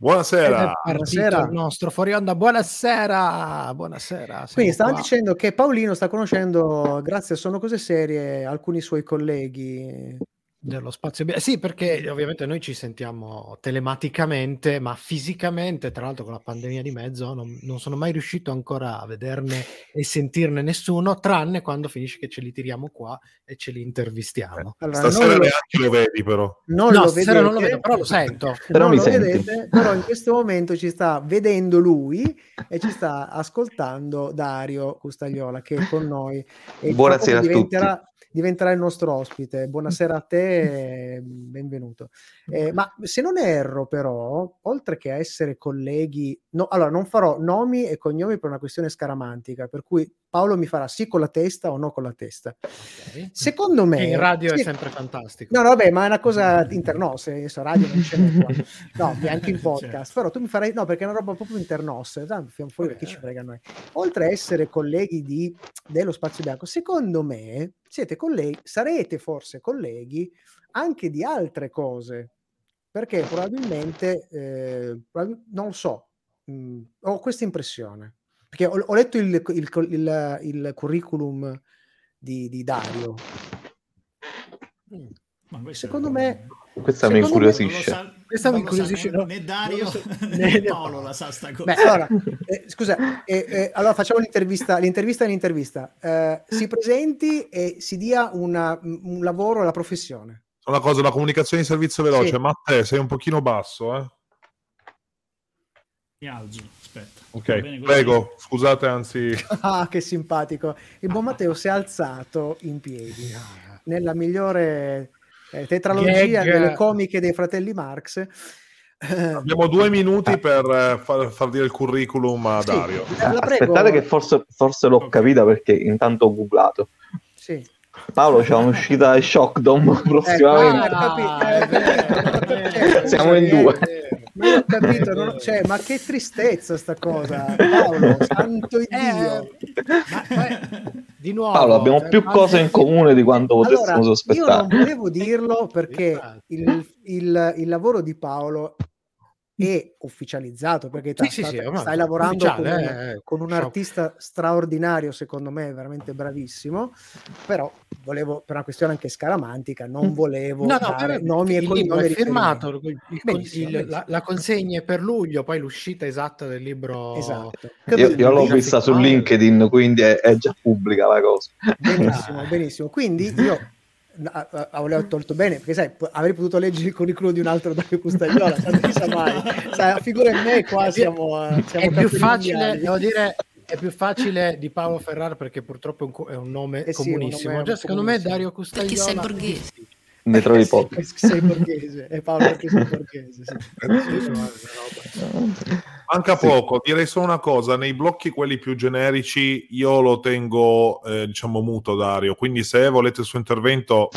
Buonasera. Buonasera. Il nostro fuori onda. Buonasera. Buonasera. Quindi stavamo dicendo che Paolino sta conoscendo, grazie a Sono Cose Serie, alcuni suoi colleghi dello spazio. Sì, perché ovviamente noi ci sentiamo telematicamente, ma fisicamente, tra l'altro con la pandemia di mezzo, non, non, sono mai riuscito ancora a vederne e sentirne nessuno, tranne quando finisce che ce li tiriamo qua e ce li intervistiamo. Eh, allora, Stasera lo... neanche lo vedi però. Non no, lo vedete, non lo vedo, però lo sento. però, lo vedete, però in questo momento ci sta vedendo lui e ci sta ascoltando Dario Custagliola che è con noi. E Buonasera a tutti diventerà il nostro ospite. Buonasera a te, benvenuto. Eh, ma se non erro, però, oltre che a essere colleghi, no, allora non farò nomi e cognomi per una questione scaramantica, per cui Paolo mi farà sì con la testa o no con la testa. Okay. Secondo me. In radio sì, è sempre fantastico. No, no, vabbè, ma è una cosa internos. Adesso radio non c'è qua. No, anche in podcast. Certo. Però tu mi farai. No, perché è una roba proprio internos. Tanto fuori perché ci frega noi. Oltre a essere colleghi di, dello Spazio Bianco, secondo me siete colleghi, sarete forse colleghi anche di altre cose. Perché probabilmente, eh, non lo so, mh, ho questa impressione. Perché ho, ho letto il, il, il, il, curriculum di, di Dario. Mm. Secondo me... Questa mi incuriosisce. Sa, questa mi incuriosisce. Né, né Dario né Paolo la sa sta cosa. Beh, allora, eh, scusa, eh, eh, allora facciamo l'intervista. L'intervista è l'intervista. Eh, si presenti e si dia una, un lavoro alla professione. Una cosa, la comunicazione di servizio veloce. Sì. Matteo, sei un pochino basso, eh? Mi alzo. Aspetta. Ok, prego, scusate, anzi... Ah, che simpatico. Il buon Matteo si è alzato in piedi, nella migliore eh, tetralogia Gag. delle comiche dei fratelli Marx. Abbiamo due minuti per eh, far, far, dire il curriculum a sì, Dario. Aspettate che forse, forse l'ho capita perché intanto ho googlato. Sì. Paolo c'è un'uscita Shockdom prossimamente. Eh, Siamo in due. Ma ho capito, non, cioè, ma che tristezza sta cosa, Paolo, santo Dio. Eh, ma, ma, di nuovo, Paolo, abbiamo più cose in comune di quanto potessimo allora, sospettare. Io non volevo dirlo perché il, il, il lavoro di Paolo e ufficializzato perché sì, sì, sì, stai lavorando con, un, eh, con un artista straordinario secondo me veramente bravissimo. Però volevo per una questione anche scaramantica non mm. volevo no, no, dare nomi e cognomi è firmato il, il, la, la, consegna è per luglio poi l'uscita esatta del libro esatto. io, io l'ho vista su LinkedIn quindi è, è già pubblica la cosa. Benissimo benissimo. Quindi io avevo tolto bene perché sai avrei potuto leggere il curriculum di un altro Dario Custagliola non si sa mai sai, figura in me qua siamo, eh, siamo è più facile devo dire è più facile di Paolo Ferrar perché purtroppo è un, nome eh sì, comunissimo. Un nome cioè, secondo me Dario Custagliola perché sei borghese ne trovi pochi sei borghese è Paolo perché sei borghese sì. Manca poco, direi solo una cosa, nei blocchi quelli più generici io lo tengo eh, diciamo muto Dario, quindi se volete il suo intervento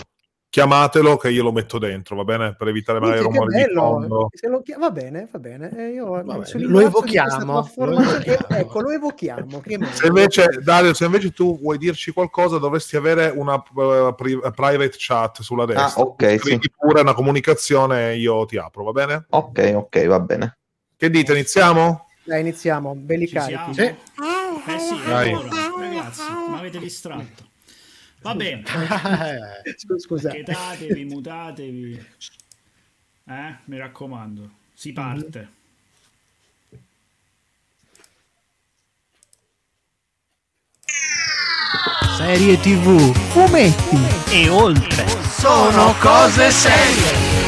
chiamatelo che io lo metto dentro, va bene? Per evitare magari rumori di fondo. Lo chi- va bene, va bene. Eh, io, lo evochiamo. Lo evochiamo. ecco, lo evochiamo. se invece, Dario, se invece tu vuoi dirci qualcosa, dovresti avere una uh, pri- private chat sulla ah, destra. Ah, ok. Sì. pure una comunicazione, io ti apro, va bene? Ok, ok, va bene. Che dite, iniziamo? Dai, iniziamo, belli Ci carichi. Sì. Eh sì, allora, ragazzi, mi avete distratto. Va bene. Scusa. Chetatevi, mutatevi. Eh, mi raccomando. Si parte. Serie TV, fumetti e oltre. Sono cose serie.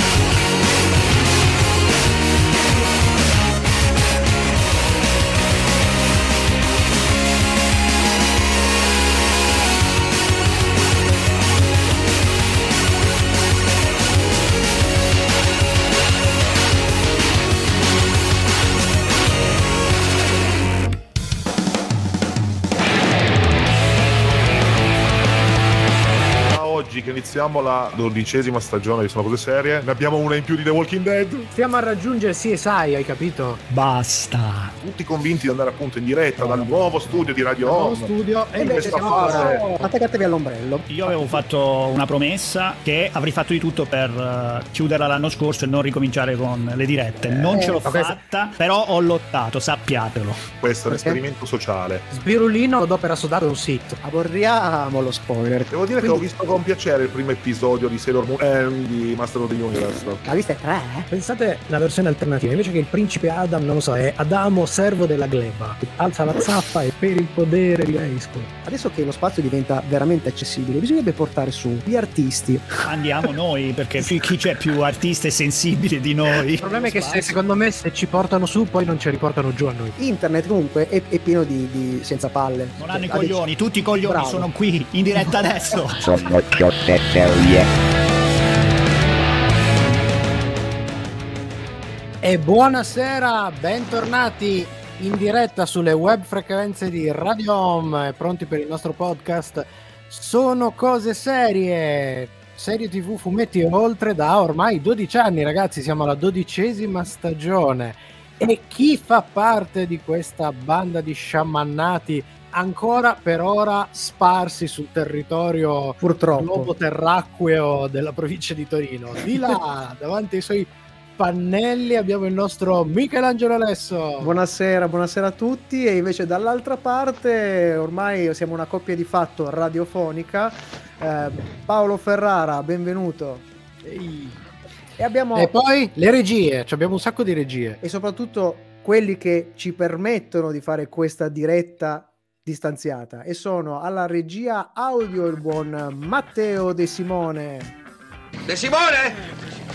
Passiamo alla dodicesima stagione di Sono Cose Serie. Ne abbiamo una in più di The Walking Dead. Stiamo a raggiungere CSI, hai capito? Basta. Tutti convinti di andare appunto in diretta dal nuovo studio di Radio Home. studio e invece siamo fase... attaccatevi all'ombrello. Io avevo fatto una promessa che avrei fatto di tutto per uh, chiuderla l'anno scorso e non ricominciare con le dirette. Non eh, ce l'ho fatta, però ho lottato, sappiatelo. Questo è un esperimento sociale. Sbirulino ad opera sodata un sit. Aborriamo lo spoiler. Devo dire Quindi... che ho visto con piacere il primo episodio di Sailor Moon eh, di Master of the Universe. La vista è tre? Eh? Pensate la versione alternativa, invece che il principe Adam, non lo so, è Adamo servo della gleba. Alza la zappa e per il potere di Grayskull. Adesso che lo spazio diventa veramente accessibile, bisognerebbe portare su gli artisti. Andiamo noi, perché chi c'è più artista e sensibile di noi? Il problema è che se, secondo me se ci portano su poi non ci riportano giù a noi. Internet comunque è, è pieno di, di, senza palle. Non hanno i coglioni, tutti i coglioni Bravo. sono qui in diretta adesso. sono E buonasera, bentornati in diretta sulle web frequenze di Radio Home, pronti per il nostro podcast. Sono cose serie, serie tv, fumetti oltre da ormai 12 anni, ragazzi, siamo alla dodicesima stagione. E chi fa parte di questa banda di sciamannati ancora per ora sparsi sul territorio purtroppo globo terracqueo della provincia di Torino. Di là, davanti ai suoi pannelli abbiamo il nostro Michelangelo Alesso. Buonasera, buonasera a tutti e invece dall'altra parte ormai siamo una coppia di fatto radiofonica. Eh, Paolo Ferrara, benvenuto. Ehi. E, abbiamo... e poi le regie, abbiamo un sacco di regie. E soprattutto quelli che ci permettono di fare questa diretta distanziata e sono alla regia audio il buon Matteo De Simone. De Simone?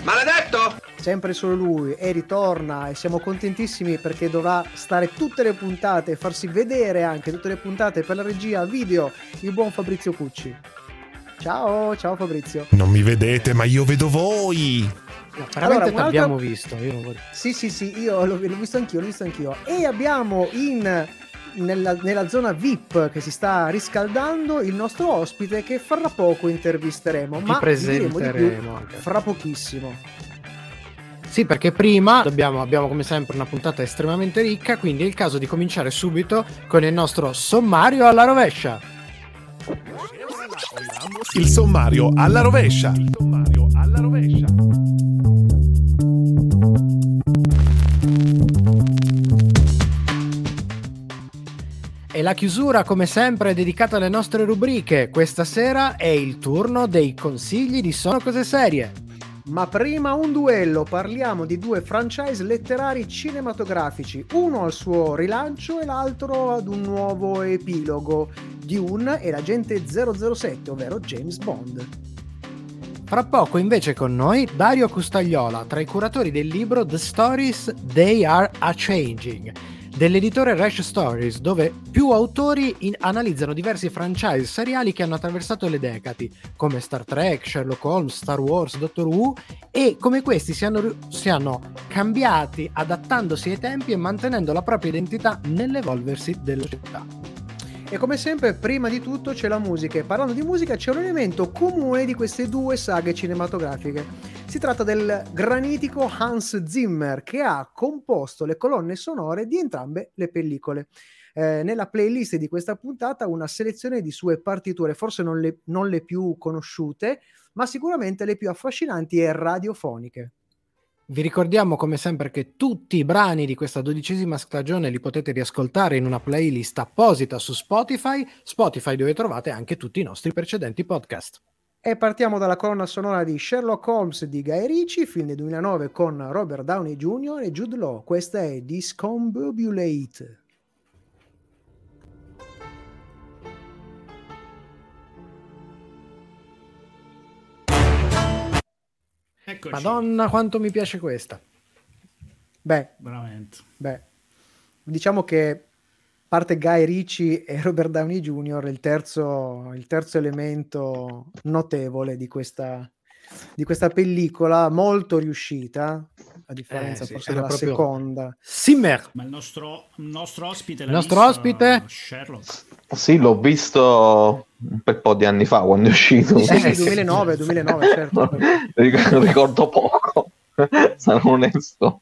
Maledetto! Sempre solo lui e ritorna e siamo contentissimi perché dovrà stare tutte le puntate e farsi vedere anche tutte le puntate per la regia video il buon Fabrizio Cucci. Ciao, ciao Fabrizio. Non mi vedete, ma io vedo voi. No, veramente allora, l'abbiamo visto. Io non voglio... Sì, sì, sì, io l'ho, l'ho visto anch'io, l'ho visto anch'io. E abbiamo in nella, nella, zona VIP che si sta riscaldando il nostro ospite che fra poco intervisteremo. Ti ma presenteremo di fra pochissimo. Sì, perché prima dobbiamo, abbiamo come sempre una puntata estremamente ricca, quindi è il caso di cominciare subito con il nostro sommario alla rovescia. Il sommario alla rovescia. Il sommario alla rovescia. E la chiusura, come sempre, è dedicata alle nostre rubriche. Questa sera è il turno dei consigli di Sono Cose Serie. Ma prima un duello, parliamo di due franchise letterari cinematografici, uno al suo rilancio e l'altro ad un nuovo epilogo. Dune e l'agente 007, ovvero James Bond. Fra poco invece con noi Dario Custagliola, tra i curatori del libro The Stories They Are A Changing dell'editore Rash Stories, dove più autori in- analizzano diversi franchise seriali che hanno attraversato le decadi, come Star Trek, Sherlock Holmes, Star Wars, Doctor Who, e come questi siano, siano cambiati adattandosi ai tempi e mantenendo la propria identità nell'evolversi della società. E come sempre, prima di tutto c'è la musica. E parlando di musica, c'è un elemento comune di queste due saghe cinematografiche. Si tratta del granitico Hans Zimmer, che ha composto le colonne sonore di entrambe le pellicole. Eh, nella playlist di questa puntata una selezione di sue partiture, forse non le, non le più conosciute, ma sicuramente le più affascinanti e radiofoniche. Vi ricordiamo come sempre che tutti i brani di questa dodicesima stagione li potete riascoltare in una playlist apposita su Spotify, Spotify dove trovate anche tutti i nostri precedenti podcast. E partiamo dalla colonna sonora di Sherlock Holmes di Guy Ritchie, film del 2009 con Robert Downey Jr. e Jude Law. Questa è Discombobulate. Eccoci. Madonna, quanto mi piace questa. Beh, veramente. Beh, diciamo che parte Guy Ricci e Robert Downey Jr. il terzo, il terzo elemento notevole di questa, di questa pellicola, molto riuscita, a differenza eh, sì, forse della seconda. Simmer. Ma il nostro, il nostro ospite, il nostro ospite, Sherlock. Sì, l'ho visto un bel po' di anni fa quando è uscito. Sì, sì, 2009, 2009, certo. Ricordo poco, sarò onesto.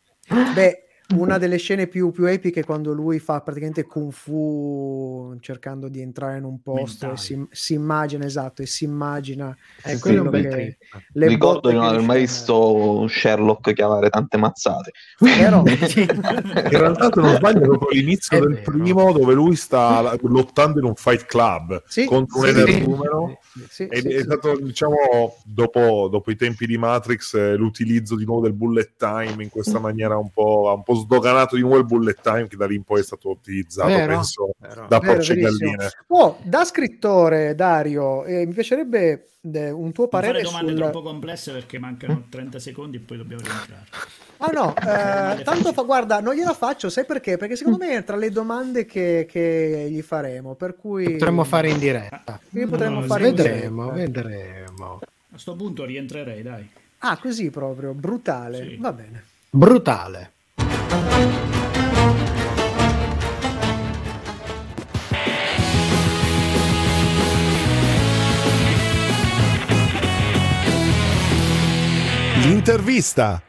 Beh, una delle scene più, più, epiche è quando lui fa praticamente kung fu cercando di entrare in un posto e si, si, immagina esatto e si immagina eh, quello un bel che, le ricordo di non aver mai visto Sherlock chiamare tante mazzate. Però... in realtà se non sbaglio proprio l'inizio è del vero. primo dove lui sta lottando in un fight club sì, contro un sì, sì, è, è stato diciamo dopo, dopo, i tempi di Matrix eh, l'utilizzo di nuovo del bullet time in questa maniera un po', un po' sdoganato di nuovo il bullet time che da lì in poi è stato utilizzato vero, penso vero. da porci e galline oh, da scrittore Dario eh, mi piacerebbe eh, un tuo parere non fare domande sul... troppo complesse perché mancano 30 secondi e poi dobbiamo rientrare Ah no, eh, tanto fa, guarda, non gliela faccio, sai perché? Perché secondo me è tra le domande che, che gli faremo, per cui... Potremmo fare in diretta. potremmo no, fare vedremo, in diretta. vedremo. A questo punto rientrerei, dai. Ah, così proprio, brutale. Sì. Va bene. Brutale. L'intervista.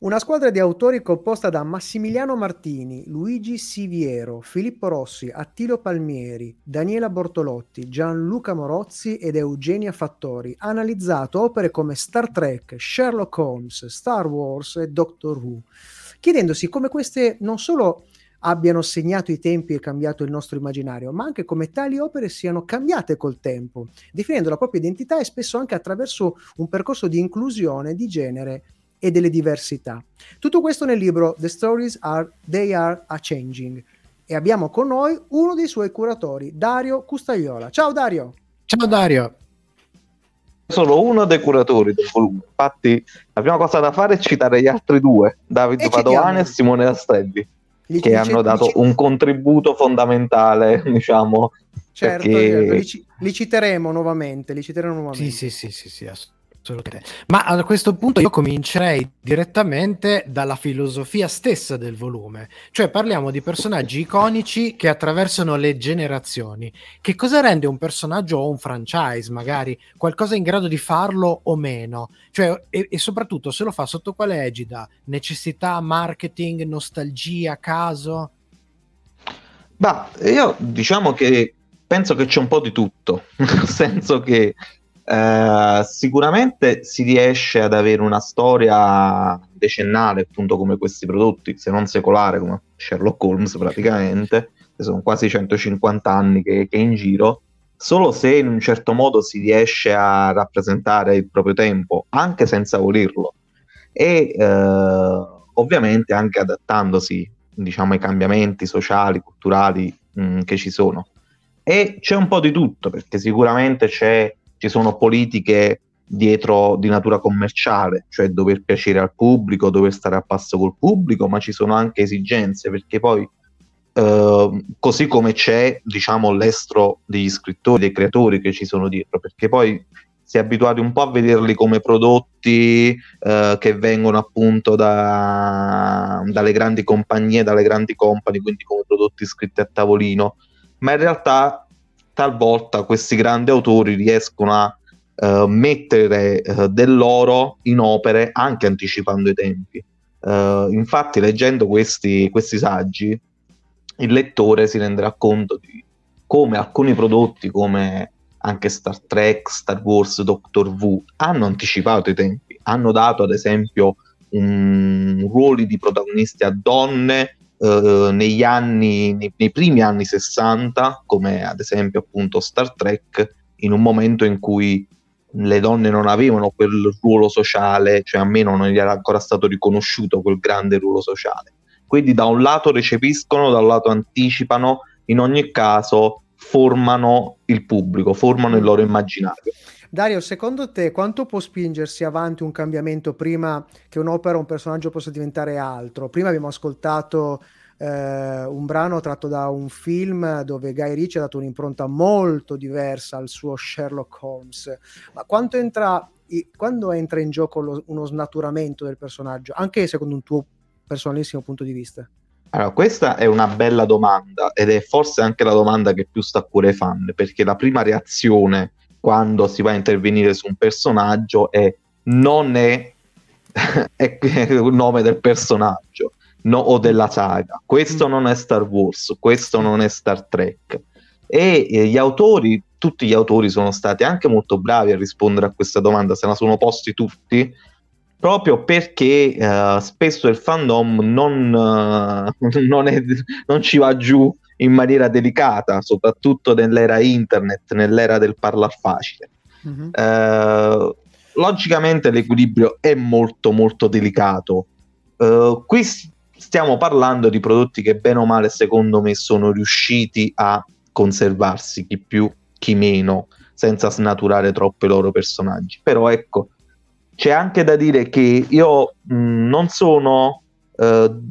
Una squadra di autori composta da Massimiliano Martini, Luigi Siviero, Filippo Rossi, Attilio Palmieri, Daniela Bortolotti, Gianluca Morozzi ed Eugenia Fattori ha analizzato opere come Star Trek, Sherlock Holmes, Star Wars e Doctor Who, chiedendosi come queste non solo abbiano segnato i tempi e cambiato il nostro immaginario, ma anche come tali opere siano cambiate col tempo, definendo la propria identità e spesso anche attraverso un percorso di inclusione di genere e delle diversità. Tutto questo nel libro The Stories Are They Are a Changing e abbiamo con noi uno dei suoi curatori, Dario Custagliola. Ciao Dario. Ciao Dario. Sono uno dei curatori del volume. Infatti, la prima cosa da fare è citare gli altri due, Davide Padovani e Simone Rastelli, li, che li hanno dato li, un contributo fondamentale, diciamo. Certo, perché... certo. Li, citeremo nuovamente, li citeremo nuovamente. Sì, sì, sì, sì, sì assolutamente. Ma a questo punto io comincerei direttamente dalla filosofia stessa del volume, cioè parliamo di personaggi iconici che attraversano le generazioni. Che cosa rende un personaggio o un franchise, magari qualcosa in grado di farlo o meno? Cioè, e, e soprattutto se lo fa sotto quale egida? Necessità, marketing, nostalgia, caso? Bah, io diciamo che penso che c'è un po' di tutto, nel senso che eh, sicuramente si riesce ad avere una storia decennale, appunto come questi prodotti, se non secolare, come Sherlock Holmes praticamente, che sono quasi 150 anni che, che è in giro, solo se in un certo modo si riesce a rappresentare il proprio tempo, anche senza volerlo, e eh, ovviamente anche adattandosi diciamo, ai cambiamenti sociali, culturali mh, mm, che ci sono. E c'è un po' di tutto, perché sicuramente c'è ci sono politiche dietro di natura commerciale, cioè dover piacere al pubblico, dover stare a passo col pubblico, ma ci sono anche esigenze, perché poi eh, così come c'è, diciamo, l'estro degli scrittori, dei creatori che ci sono dietro, perché poi si è abituati un po' a vederli come prodotti eh, che vengono appunto da, dalle grandi compagnie, dalle grandi company, quindi come prodotti scritti a tavolino, ma in realtà talvolta questi grandi autori riescono a uh, mettere uh, dell'oro in opere anche anticipando i tempi. Uh, infatti, leggendo questi, questi saggi, il lettore si renderà conto di come alcuni prodotti, come anche Star Trek, Star Wars, Doctor Who, hanno anticipato i tempi, hanno dato ad esempio un, ruoli di protagonisti a donne eh, negli anni, nei, nei, primi anni 60, come ad esempio appunto Star Trek, in un momento in cui le donne non avevano quel ruolo sociale, cioè a me non gli era ancora stato riconosciuto quel grande ruolo sociale. Quindi da un lato recepiscono, da un lato anticipano, in ogni caso formano il pubblico, formano il loro immaginario. Dario, secondo te quanto può spingersi avanti un cambiamento prima che un'opera o un personaggio possa diventare altro? Prima abbiamo ascoltato eh, un brano tratto da un film dove Guy Ritchie ha dato un'impronta molto diversa al suo Sherlock Holmes. Ma quanto entra, quando entra in gioco lo, uno snaturamento del personaggio, anche secondo un tuo personalissimo punto di vista? Allora, questa è una bella domanda ed è forse anche la domanda che più sta a cuore ai fan, perché la prima reazione quando si va a intervenire su un personaggio è non è, è il nome del personaggio no, o della saga. Questo mm. non è Star Wars, questo non è Star Trek. E eh, gli autori, tutti gli autori sono stati anche molto bravi a rispondere a questa domanda, se la sono posti tutti proprio perché uh, spesso il fandom non, uh, non, è, non, ci va giù in maniera delicata, soprattutto nell'era internet, nell'era del parlar facile. Mm-hmm. Uh, logicamente l'equilibrio è molto molto delicato. qui stiamo parlando di prodotti che bene o male secondo me sono riusciti a conservarsi, chi più, chi meno, senza snaturare troppo i loro personaggi. Però ecco, c'è anche da dire che io mh, non sono uh,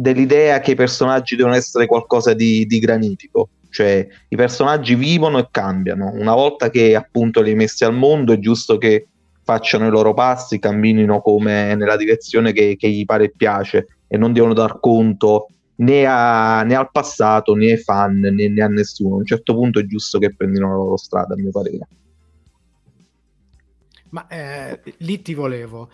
dell'idea che i personaggi devono essere qualcosa di, di, granitico, cioè i personaggi vivono e cambiano. Una volta che appunto li hai messi al mondo è giusto che facciano i loro passi, camminino come nella direzione che, che gli pare e piace e non devono dar conto né, a, né, al passato né ai fan né, né a nessuno. A un certo punto è giusto che prendano la loro strada, a mio parere. Ma eh, lì ti volevo,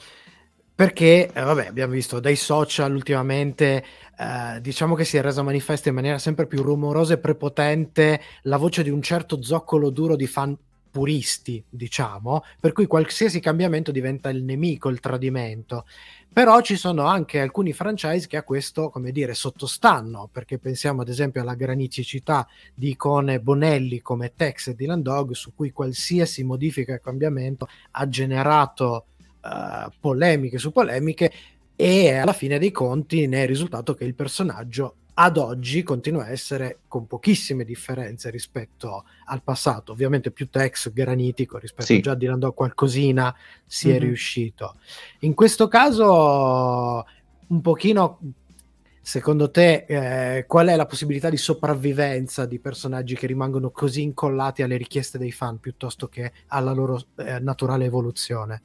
perché eh, vabbè, abbiamo visto dai social ultimamente, eh, diciamo che si è resa manifesta in maniera sempre più rumorosa e prepotente la voce di un certo zoccolo duro di fan puristi, diciamo, per cui qualsiasi cambiamento diventa il nemico, il tradimento. Però ci sono anche alcuni franchise che a questo, come dire, sottostanno, perché pensiamo ad esempio alla graniticità di icone Bonelli come Tex e Dylan Dog, su cui qualsiasi modifica e cambiamento ha generato uh, polemiche su polemiche e alla fine dei conti ne è risultato che il personaggio ad oggi continua a essere con pochissime differenze rispetto al passato, ovviamente più text granitico rispetto sì. già a Dylan Dog qualcosina si mm-hmm. è mhm. riuscito. In questo caso un pochino secondo te eh, qual è la possibilità di sopravvivenza di personaggi che rimangono così incollati alle richieste dei fan piuttosto che alla loro eh, naturale evoluzione?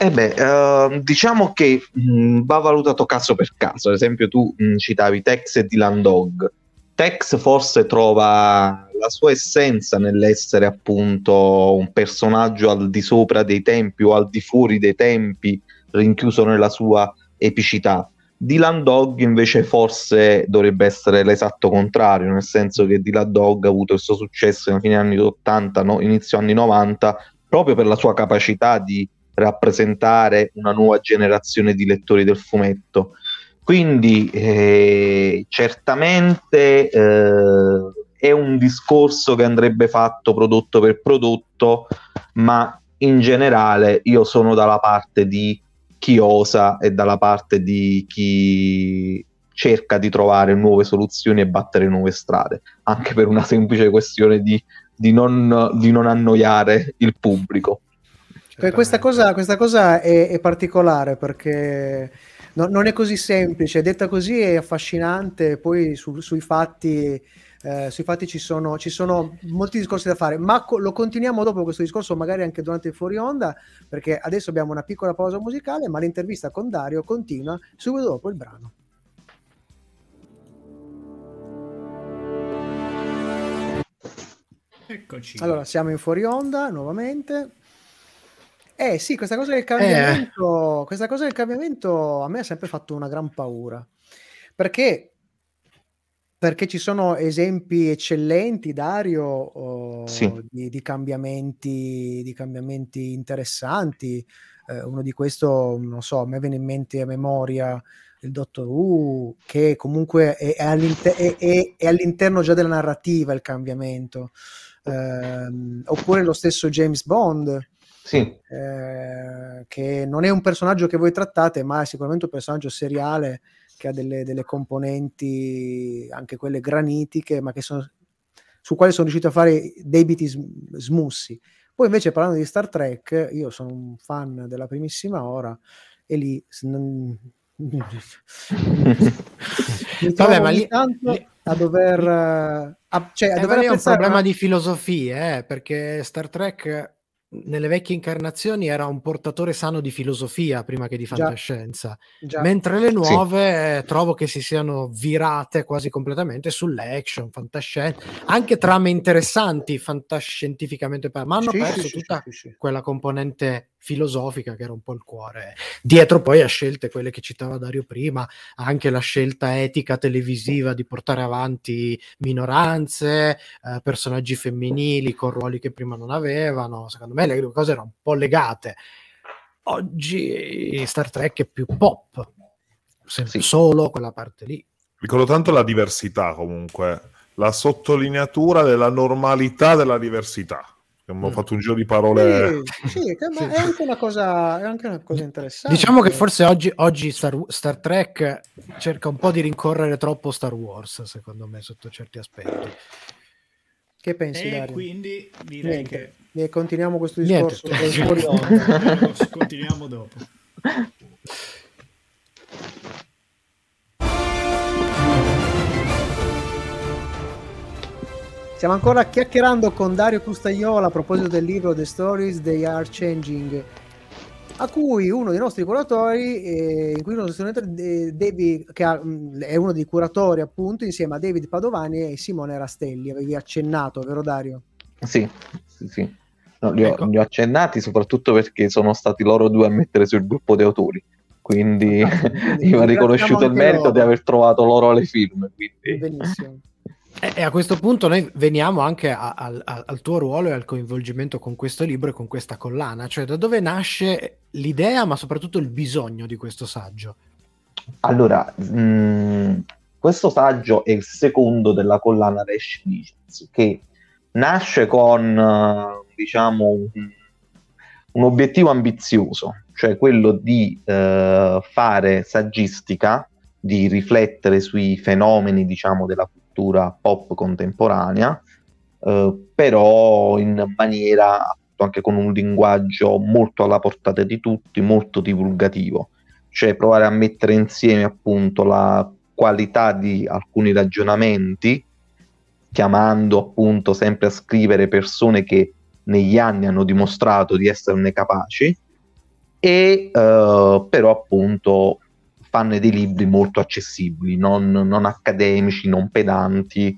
Eh beh, uh, diciamo che mh, mm, va valutato caso per caso. Ad esempio, tu mh, mm, citavi Tex e Dylan Dog. Tex forse trova la sua essenza nell'essere appunto un personaggio al di sopra dei tempi o al di fuori dei tempi, rinchiuso nella sua epicità. Dylan Dog invece forse dovrebbe essere l'esatto contrario, nel senso che Dylan Dog ha avuto il suo successo nei fine anni 80, no? inizio anni 90, proprio per la sua capacità di rappresentare una nuova generazione di lettori del fumetto. Quindi eh, certamente eh, è un discorso che andrebbe fatto prodotto per prodotto, ma in generale io sono dalla parte di chi osa e dalla parte di chi cerca di trovare nuove soluzioni e battere nuove strade, anche per una semplice questione di, di, non, di non annoiare il pubblico. Questa cosa, questa cosa è, è, particolare perché no, non è così semplice, detta così è affascinante, poi su, sui, fatti, eh, sui fatti ci sono, ci sono molti discorsi da fare, ma co- lo continuiamo dopo questo discorso, magari anche durante il fuori onda, perché adesso abbiamo una piccola pausa musicale, ma l'intervista con Dario continua subito dopo il brano. Eccoci. Allora, siamo in fuori onda nuovamente. Eh sì, questa cosa del cambiamento, eh. questa cosa del cambiamento a me ha sempre fatto una gran paura. Perché? Perché ci sono esempi eccellenti, Dario, oh, sì. di, di, cambiamenti, di cambiamenti interessanti. Eh, uno di questi, non so, a me viene in mente a memoria il Dottor Who, che comunque è, è, all'inter- è, è all'interno già della narrativa il cambiamento. Eh, oppure lo stesso James Bond sì. eh, che non è un personaggio che voi trattate, ma è sicuramente un personaggio seriale che ha delle, delle componenti, anche quelle granitiche, ma che sono, su quali sono riuscito a fare debiti smussi. Poi invece parlando di Star Trek, io sono un fan della primissima ora e lì... Non, Vabbè, ma lì, lì, a dover... A, cioè, a eh, dover è un problema di filosofia, eh, perché Star Trek nelle vecchie incarnazioni era un portatore sano di filosofia prima che di Già. fantascienza, Già. mentre le nuove eh, trovo che si siano virate quasi completamente sull'action, fantascienza, anche trame interessanti fantascientificamente, ma hanno Sì, perso sì, sì, tutta sì, sì. quella componente filosofica che era un po' il cuore. Dietro poi a scelte, quelle che citava Dario prima, anche la scelta etica televisiva di portare avanti minoranze, eh, personaggi femminili con ruoli che prima non avevano. Secondo me le cose erano un po' legate. Oggi Star Trek è più pop, se- Sì. solo quella parte lì. Ricordo tanto la diversità comunque, la sottolineatura della normalità della diversità. Abbiamo Mm. fatto un giro di parole. Sì, sì, che- ma Sì. è anche una cosa, è anche una cosa interessante. Diciamo che forse oggi, oggi Star, Star Trek cerca un po' di rincorrere troppo Star Wars, secondo me, sotto certi aspetti. Che pensi, E Dario? quindi direi Niente. E continuiamo questo discorso che continuiamo dopo. Stiamo ancora chiacchierando con Dario Custaiola a proposito del libro The Stories They Are Changing, a cui uno dei nostri curatori, eh, in cui uno eh, David, che ha- mh, è uno dei curatori appunto, insieme a David Padovani e Simone Rastelli, avevi accennato, vero Dario? Sì, sì, sì. No, li, ho, Ecco. li ho accennati soprattutto perché sono stati loro due a mettere sul gruppo di autori. Quindi io ho ringraziamo riconosciuto il merito loro. di aver trovato loro le film. Quindi... Benissimo. E, a questo punto noi veniamo anche a- al- al- tuo ruolo e al coinvolgimento con questo libro e con questa collana, cioè da dove nasce l'idea, ma soprattutto il bisogno di questo saggio. Allora, mh, questo saggio è il secondo della collana Rash Visions, che nasce con, eh, diciamo, un, un obiettivo ambizioso, cioè quello di eh, fare saggistica, di riflettere sui fenomeni, diciamo, della cultura pop contemporanea, eh, però in maniera anche con un linguaggio molto alla portata di tutti, molto divulgativo. Cioè provare a mettere insieme appunto la qualità di alcuni ragionamenti, chiamando appunto sempre a scrivere persone che negli anni hanno dimostrato di esserne capaci, e eh, però appunto fanno dei libri molto accessibili, non, non accademici, non pedanti,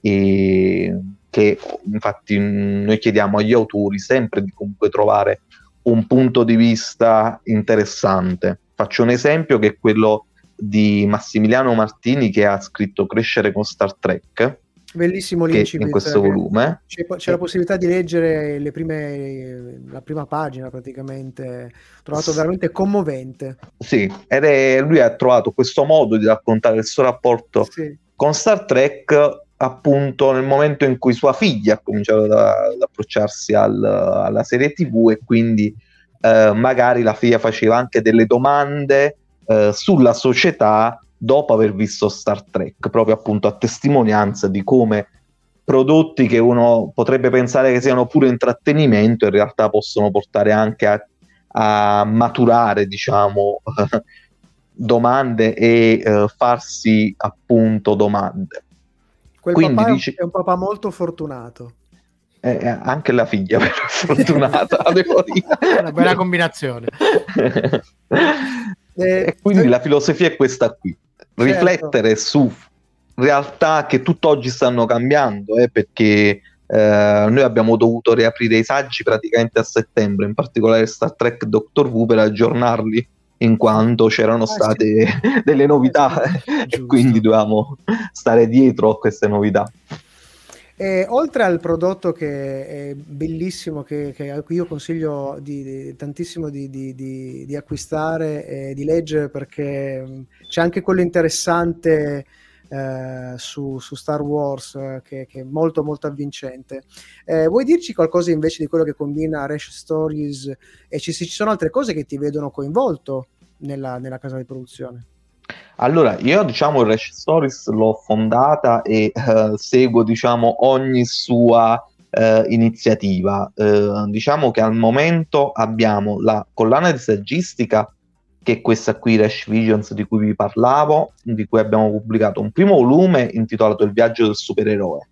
e che infatti noi chiediamo agli autori sempre di comunque trovare un punto di vista interessante. Faccio un esempio che è quello di Massimiliano Martini che ha scritto Crescere con Star Trek, Bellissimo l'incipit. in questo che- volume. C'è, c'è la possibilità di leggere le prime, la prima pagina praticamente, Ho trovato veramente commovente. Sì, ed è, lui ha trovato questo modo di raccontare il suo rapporto Sì. con Star Trek appunto nel momento in cui sua figlia ha cominciato ad, ad approcciarsi al- alla serie tv e quindi eh, magari la figlia faceva anche delle domande eh, sulla società dopo aver visto Star Trek, proprio appunto a testimonianza di come prodotti che uno potrebbe pensare che siano pure intrattenimento in realtà possono portare anche a, a maturare diciamo domande e eh, farsi appunto domande Quel Quindi papà è un- dici- è un papà molto fortunato. Eh, eh, anche la figlia però fortunata devo dire. Una bella combinazione. Eh, e quindi la filosofia è questa qui riflettere su realtà che tutt'oggi stanno cambiando eh, perché eh, noi abbiamo dovuto riaprire i saggi praticamente a settembre in particolare Star Trek Doctor Who per aggiornarli in quanto c'erano Ah, sì. state delle novità e quindi dovevamo stare dietro a queste novità E oltre al prodotto che è bellissimo, che, che io consiglio di, di- tantissimo di, di- acquistare e di leggere perché mh, c'è anche quello interessante eh, su, su Star Wars eh, che, che è molto molto avvincente. Eh, vuoi dirci qualcosa invece di quello che combina Rash Stories e ci, ci sono altre cose che ti vedono coinvolto nella, nella casa di produzione? Allora, io diciamo Rash Stories l'ho fondata e eh, seguo diciamo ogni sua eh, iniziativa. Eh, diciamo che al momento abbiamo la collana di saggistica che è questa qui Rash Visions di cui vi parlavo, di cui abbiamo pubblicato un primo volume intitolato Il viaggio del supereroe,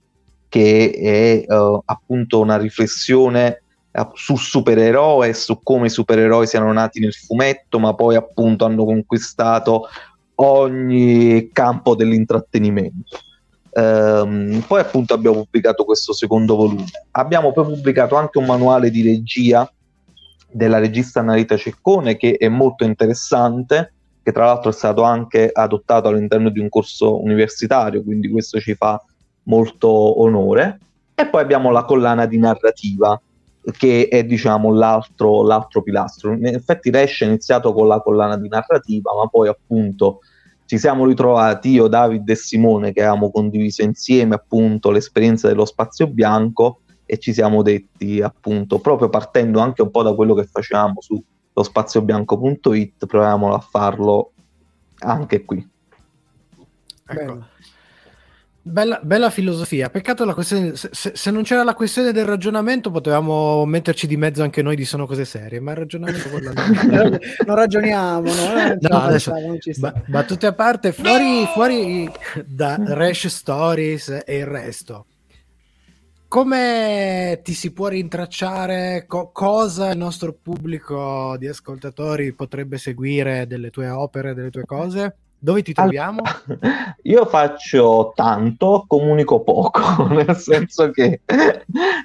che è eh, appunto una riflessione eh, su supereroi e su come i supereroi siano nati nel fumetto, ma poi appunto hanno conquistato ogni campo dell'intrattenimento. Ehm, poi appunto abbiamo pubblicato questo secondo volume. Abbiamo poi pubblicato anche un manuale di regia della regista Narita Ceccone che è molto interessante, che tra l'altro è stato anche adottato all'interno di un corso universitario, quindi questo ci fa molto onore. E poi abbiamo la collana di narrativa, che è diciamo l'altro, l'altro pilastro. In effetti Resch è iniziato con la collana di narrativa, ma poi appunto ci siamo ritrovati io, David e Simone che avevamo condiviso insieme appunto l'esperienza dello spazio bianco e ci siamo detti appunto proprio partendo anche un po' da quello che facevamo su lo spaziobianco.it proviamo a farlo anche qui. Ecco. Bella, bella, filosofia. Peccato la questione. Se, se, non c'era la questione del ragionamento, potevamo metterci di mezzo anche noi di sono cose serie. Ma il ragionamento quello non, non ragioniamo. No, no adesso, ba- battute a parte, fuori, fuori da Rash Stories e il resto. Come ti si può rintracciare? Co- cosa il nostro pubblico di ascoltatori potrebbe seguire delle tue opere, delle tue cose? Dove ti troviamo? Io faccio tanto, comunico poco, nel senso che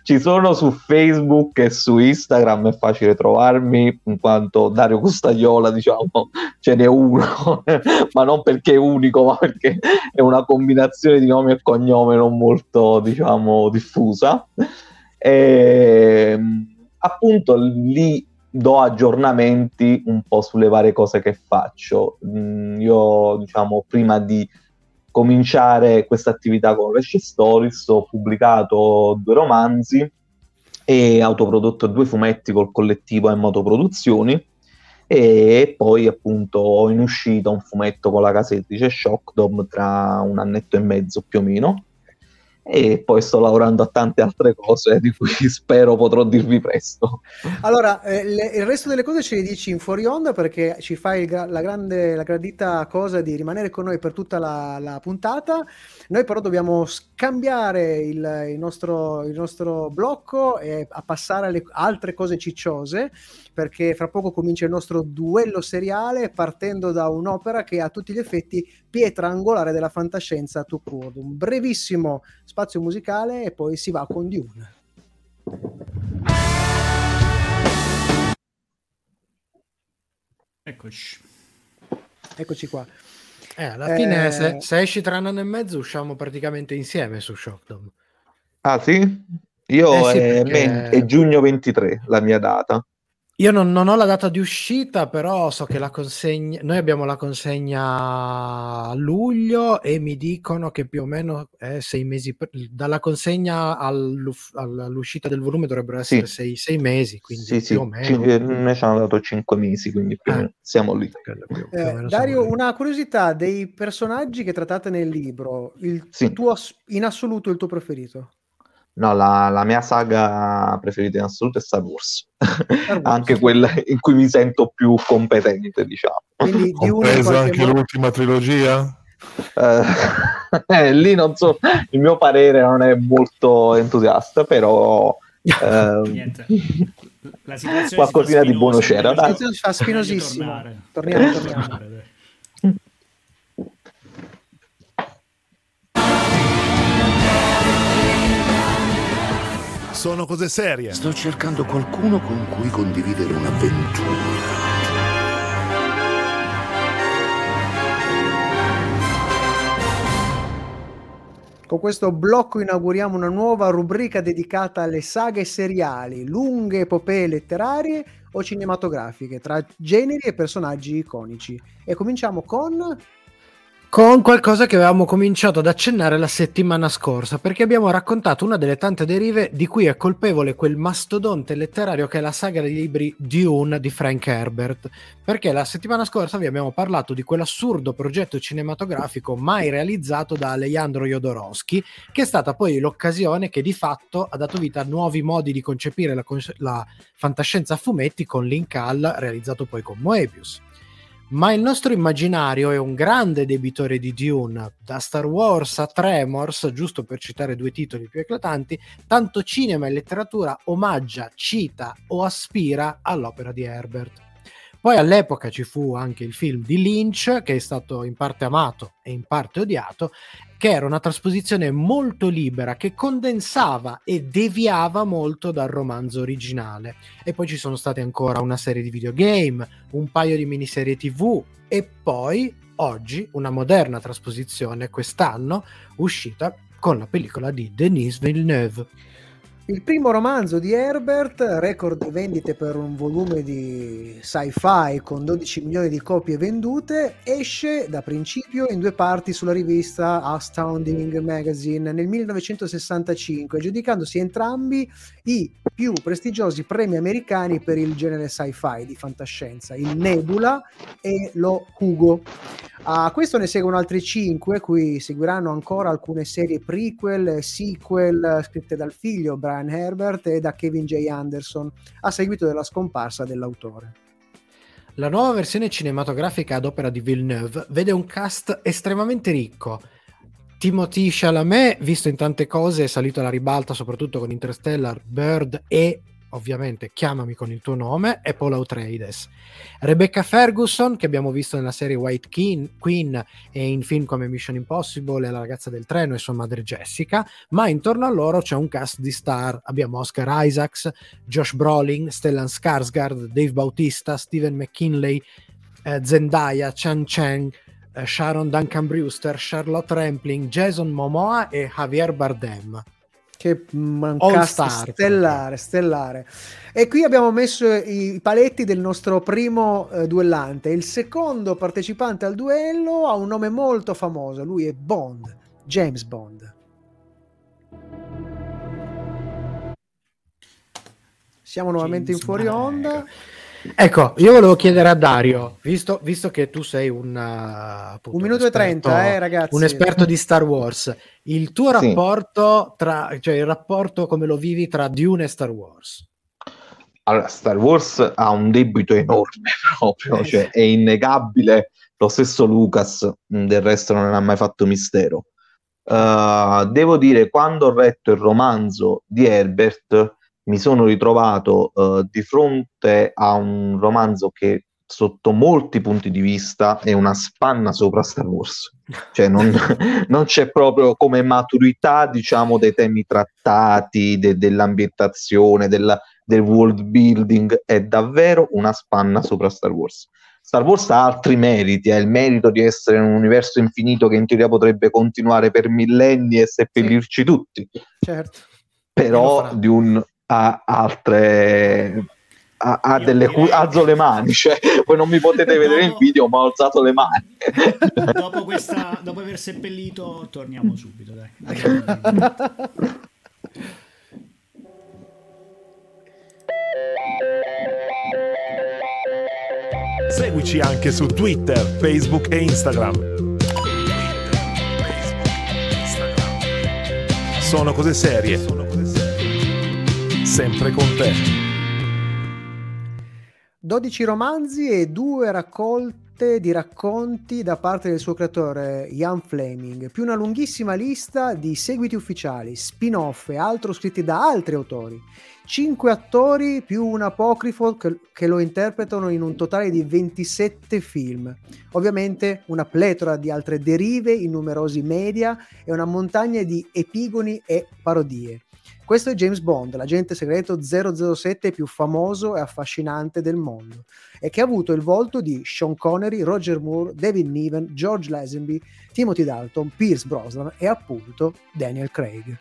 ci sono su Facebook e su Instagram, è facile trovarmi, in quanto Dario Custagliola, diciamo, ce n'è uno, ma non perché è unico, ma perché è una combinazione di nome e cognome non molto, diciamo, diffusa. E, appunto lì do aggiornamenti un po' sulle varie cose che faccio. Mm, io, diciamo, prima di cominciare questa attività con Resce Stories ho pubblicato due romanzi e autoprodotto due fumetti col collettivo e motoproduzioni e poi appunto ho in uscita un fumetto con la casa editrice Shockdom tra un annetto e mezzo più o meno e poi sto lavorando a tante altre cose di cui spero potrò dirvi presto. Allora, eh, le, il resto delle cose ce le dici in fuori onda perché ci fai gra- la, grande, la gradita cosa di rimanere con noi per tutta la, la puntata. Noi però dobbiamo scambiare il, il, nostro, il nostro blocco e a passare alle altre cose cicciose perché fra poco comincia il nostro duello seriale partendo da un'opera che ha tutti gli effetti pietra angolare della fantascienza to court. Un brevissimo spazio musicale e poi si va con Dune. Eccoci. Eccoci qua. Eh, alla fine, se, eh, se, esci tra un anno e mezzo, usciamo praticamente insieme su Shockdom. Ah, sì? Io eh sì, è, perché... è giugno 23 la mia data. Io non, non, ho la data di uscita, però so che la consegna. Noi abbiamo la consegna a luglio e mi dicono che più o meno è sei mesi. Per, dalla consegna all'uscita del volume dovrebbero essere sì. sei, sei, mesi. Quindi sì, più o meno. C- noi ci hanno dato cinque mesi, quindi più eh. siamo lì. Più, più eh, Dario, lì. una curiosità dei personaggi che trattate nel libro. Il tuo, in assoluto il tuo preferito? No, la, la, mia saga preferita in assoluto è Star Wars, anche quella in cui mi sento più competente, diciamo. Quindi di Compresa anche modo... l'ultima trilogia? Uh, eh, lì non so, il mio parere non è molto entusiasta, però Niente. qualcosina di buono c'era. La situazione si fa spinosissimo. Torniamo, torniamo. Sono cose serie. Sto cercando qualcuno con cui condividere un'avventura. Con questo blocco inauguriamo una nuova rubrica dedicata alle saghe seriali, lunghe epopee letterarie o cinematografiche, tra generi e personaggi iconici. E cominciamo con con qualcosa che avevamo cominciato ad accennare la settimana scorsa, perché abbiamo raccontato una delle tante derive di cui è colpevole quel mastodonte letterario che è la saga dei libri Dune di Frank Herbert. Perché la settimana scorsa vi abbiamo parlato di quell'assurdo progetto cinematografico mai realizzato da Alejandro Jodorowsky, che è stata poi l'occasione che di fatto ha dato vita a nuovi modi di concepire la, la fantascienza a fumetti con l'Incal realizzato poi con Moebius. Ma il nostro immaginario è un grande debitore di Dune, da Star Wars a Tremors, giusto per citare due titoli più eclatanti, tanto cinema e letteratura omaggia, cita o aspira all'opera di Herbert. Poi all'epoca ci fu anche il film di Lynch, che è stato in parte amato e in parte odiato, che era una trasposizione molto libera che condensava e deviava molto dal romanzo originale. E poi ci sono state ancora una serie di videogame, un paio di miniserie TV e poi oggi una moderna trasposizione quest'anno uscita con la pellicola di Denis Villeneuve. Il primo romanzo di Herbert, record di vendite per un volume di sci-fi con 12 milioni di copie vendute, esce da principio in due parti sulla rivista Astounding Magazine nel 1965, giudicandosi entrambi i più prestigiosi premi americani per il genere sci-fi di fantascienza, il Nebula e lo Hugo. A questo ne seguono altri 5, cui seguiranno ancora alcune serie prequel, sequel scritte dal figlio Brian Herbert e da Kevin J. Anderson, a seguito della scomparsa dell'autore. La nuova versione cinematografica ad opera di Villeneuve vede un cast estremamente ricco. Timothy Chalamet, visto in tante cose, è salito alla ribalta soprattutto con Interstellar, Bird e ovviamente chiamami con il tuo nome, e Paul Atreides. Rebecca Ferguson, che abbiamo visto nella serie White Queen, e in film come Mission Impossible e La ragazza del treno e sua madre Jessica, ma intorno a loro c'è un cast di star. Abbiamo Oscar Isaacs, Josh Brolin, Stellan Skarsgård, Dave Bautista, Stephen McKinley, eh, Zendaya, Chan Cheng, eh, Sharon Duncan Brewster, Charlotte Rampling, Jason Momoa e Javier Bardem che mancasse stellare, stellare. E qui abbiamo messo i paletti del nostro primo eh, duellante. Il secondo partecipante al duello ha un nome molto famoso, lui è Bond, James Bond. Siamo nuovamente James in fuori onda. Ecco, io volevo chiedere a Dario, visto, visto che tu sei un, uh, appunto, un minuto esperto, e trenta, eh, ragazzi. un esperto di Star Wars, il tuo sì. rapporto tra, cioè il rapporto come lo vivi tra Dune e Star Wars? Allora, Star Wars ha un debito enorme proprio, eh, cioè, è innegabile. Lo stesso Lucas, del resto, non ha mai fatto mistero. Uh, devo dire, quando ho letto il romanzo di Herbert, mi sono ritrovato uh, di fronte a un romanzo che sotto molti punti di vista è una spanna sopra Star Wars. Cioè non, non c'è proprio come maturità, diciamo, dei temi trattati, de, dell'ambientazione, della, del world building, è davvero una spanna sopra Star Wars. Star Wars ha altri meriti, ha il merito di essere un universo infinito che in teoria potrebbe continuare per millenni e seppellirci tutti. Certo. Però di un ha altre ha, ha delle direi... alzo le mani cioè voi non mi potete vedere in video ma ho alzato le mani dopo, questa, dopo aver seppellito torniamo subito dai. Seguici anche su Twitter, Facebook e Instagram. Sono cose serie. Sempre con te. 12 romanzi e due raccolte di racconti da parte del suo creatore Ian Fleming, più una lunghissima lista di seguiti ufficiali, spin-off e altro scritti da altri autori. Cinque attori più un apocrifo che, che, lo interpretano in un totale di 27 film. Ovviamente una pletora di altre derive in numerosi media e una montagna di epigoni e parodie. Questo è James Bond, l'agente segreto 007 più famoso e affascinante del mondo, e che ha avuto il volto di Sean Connery, Roger Moore, David Niven, George Lazenby, Timothy Dalton, Pierce Brosnan e appunto Daniel Craig.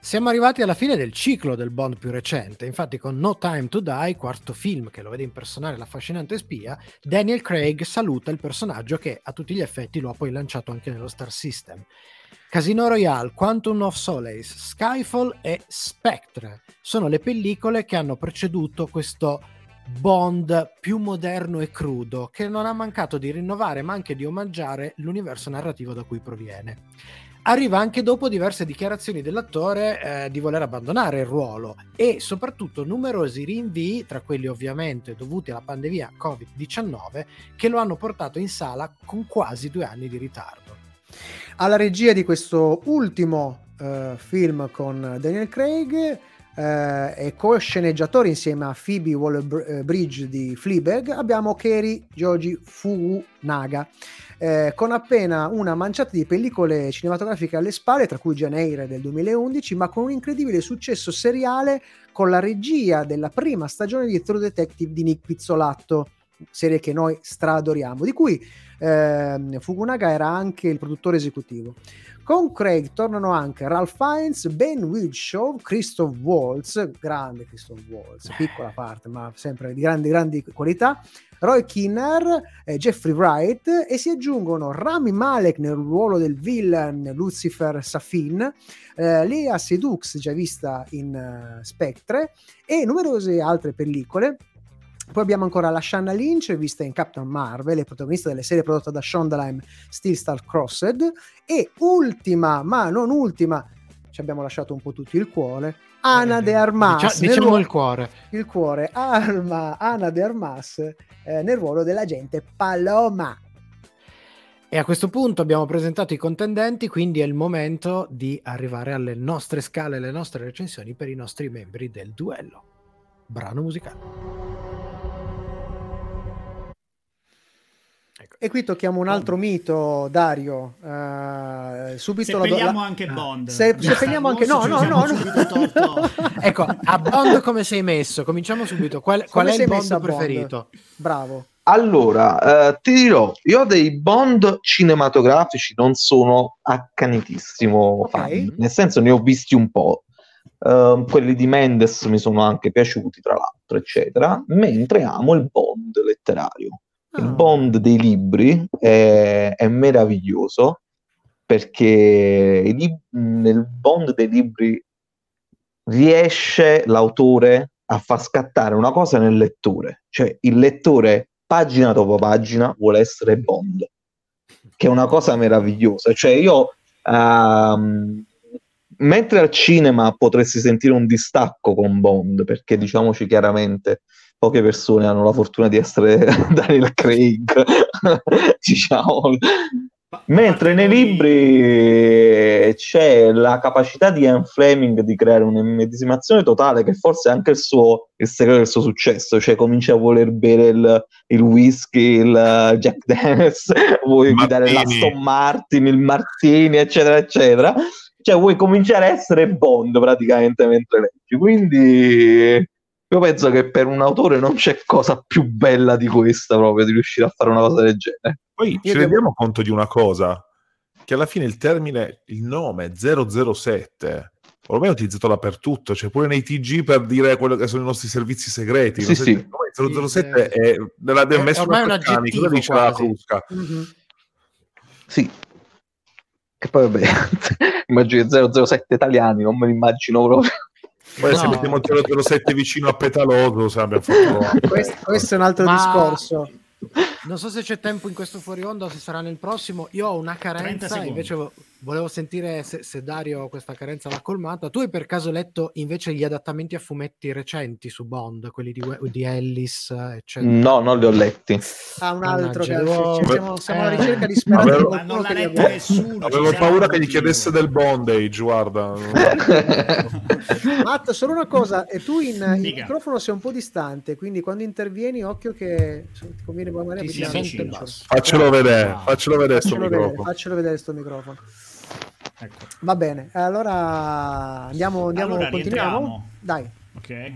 Siamo arrivati alla fine del ciclo del Bond più recente, infatti con No Time to Die, quarto film che lo vede impersonare l'affascinante spia, Daniel Craig saluta il personaggio che a tutti gli effetti lo ha poi lanciato anche nello Star System. Casino Royale, Quantum of Solace, Skyfall e Spectre sono le pellicole che hanno preceduto questo Bond più moderno e crudo, che non ha mancato di rinnovare ma anche di omaggiare l'universo narrativo da cui proviene. arriva anche dopo diverse dichiarazioni dell'attore eh, di voler abbandonare il ruolo e soprattutto numerosi rinvii, tra quelli ovviamente dovuti alla pandemia Covid-19, che lo hanno portato in sala con quasi due anni di ritardo. Alla regia di questo ultimo eh, film con Daniel Craig eh, e co-sceneggiatore insieme a Phoebe Waller-Bridge di Fleabag abbiamo Keri Joji Funaga eh, con appena una manciata di pellicole cinematografiche alle spalle, tra cui Jane del 2011, ma con un incredibile successo seriale con la regia della prima stagione di True Detective di Nick Pizzolatto, serie che noi stradoriamo, di cui eh, Fukunaga era anche il produttore esecutivo. Con Craig tornano anche Ralph Fiennes, Ben Whishaw, Christoph Waltz, grande Christoph Waltz, piccola parte ma sempre di grandi, grandi qualità, Roy Kinner, eh, Jeffrey Wright e si aggiungono Rami Malek nel ruolo del villain Lucifer Safin, eh, Lea Sedux già vista in uh, Spectre e numerose altre pellicole poi abbiamo ancora la Shanna Lynch, vista in Captain Marvel, protagonista delle serie prodotte da Shondaland Steel Star Crossed. E ultima, ma non ultima, ci abbiamo lasciato un po' tutti il cuore, Ana eh, de Armas. Dicia, diciamo ruolo, il cuore. Il cuore, Alma, Ana de Armas eh, nel ruolo dell'agente Paloma. E a questo punto abbiamo presentato i contendenti, quindi è il momento di arrivare alle nostre scale, alle nostre recensioni per i nostri membri del duello. Brano musicale. E qui tocchiamo un altro Bond. mito, Dario. Uh, subito seppelliamo la... anche Bond. Se, seppelliamo anche... No, no, no. no. ecco, a Bond come sei messo? Cominciamo subito. Qual, qual è il Bond preferito? Bond? Bravo. Allora, eh, ti dirò, io dei Bond cinematografici non sono accanitissimo okay. fan, nel senso ne ho visti un po'. Uh, quelli di Mendes mi sono anche piaciuti, tra l'altro, eccetera, mentre amo il Bond letterario. Il ah. Bond dei libri è, è meraviglioso perché lib- nel Bond dei libri riesce l'autore a far scattare una cosa nel lettore, cioè il lettore pagina dopo pagina vuole essere Bond, che è una cosa meravigliosa. Cioè io, um, mentre al cinema potresti sentire un distacco con Bond, perché diciamoci chiaramente, poche persone hanno la fortuna di essere Daniel Craig, diciamo. Mentre nei libri c'è la capacità di Ian Fleming di creare un'immedesimazione totale, che forse è anche il, suo, il segreto del suo successo, cioè comincia a voler bere il, il whisky, il Jack Daniels, vuoi guidare l'Aston Martin, il Martini, eccetera, eccetera. Cioè vuoi cominciare a essere Bond praticamente mentre leggi. Quindi io penso che per un autore non c'è cosa più bella di questa proprio, di riuscire a fare una cosa del genere. Poi ci rendiamo conto di una cosa, che alla fine il termine, il nome 007, ormai è utilizzato dappertutto, cioè pure nei TG per dire quello che sono i nostri servizi segreti. Sì, sì. Il 007 è della del messo ormai un aggettivo dice la Crusca. Mm-hmm. Sì. Che poi vabbè, immagino 007 italiani, non me li immagino proprio. Poi no. se mettiamo il 007 vicino a Petaloso, abbiamo fatto... questo, questo è un altro Ma... discorso. Non so se c'è tempo in questo fuori onda o se sarà nel prossimo. Io ho una carenza, invece volevo sentire se, se, Dario questa carenza l'ha colmata. Tu hai per caso letto invece gli adattamenti a fumetti recenti su Bond, quelli di, di Ellis, eccetera? No, non li ho letti. Ah, un altro che devo... siamo, siamo alla ricerca di speranza. Avevo, Ma non l'ha letto nessuno. Avevo paura che gli chiedesse del bondage, guarda. Matt, solo una cosa, e tu in, in microfono sei un po' distante, quindi quando intervieni occhio che ti conviene magari ti Faccelo vedere, faccelo vedere sto microfono. Faccelo vedere sto microfono. Ecco. Va bene, allora andiamo, andiamo allora, continuiamo? Rientriamo. Dai. Ok.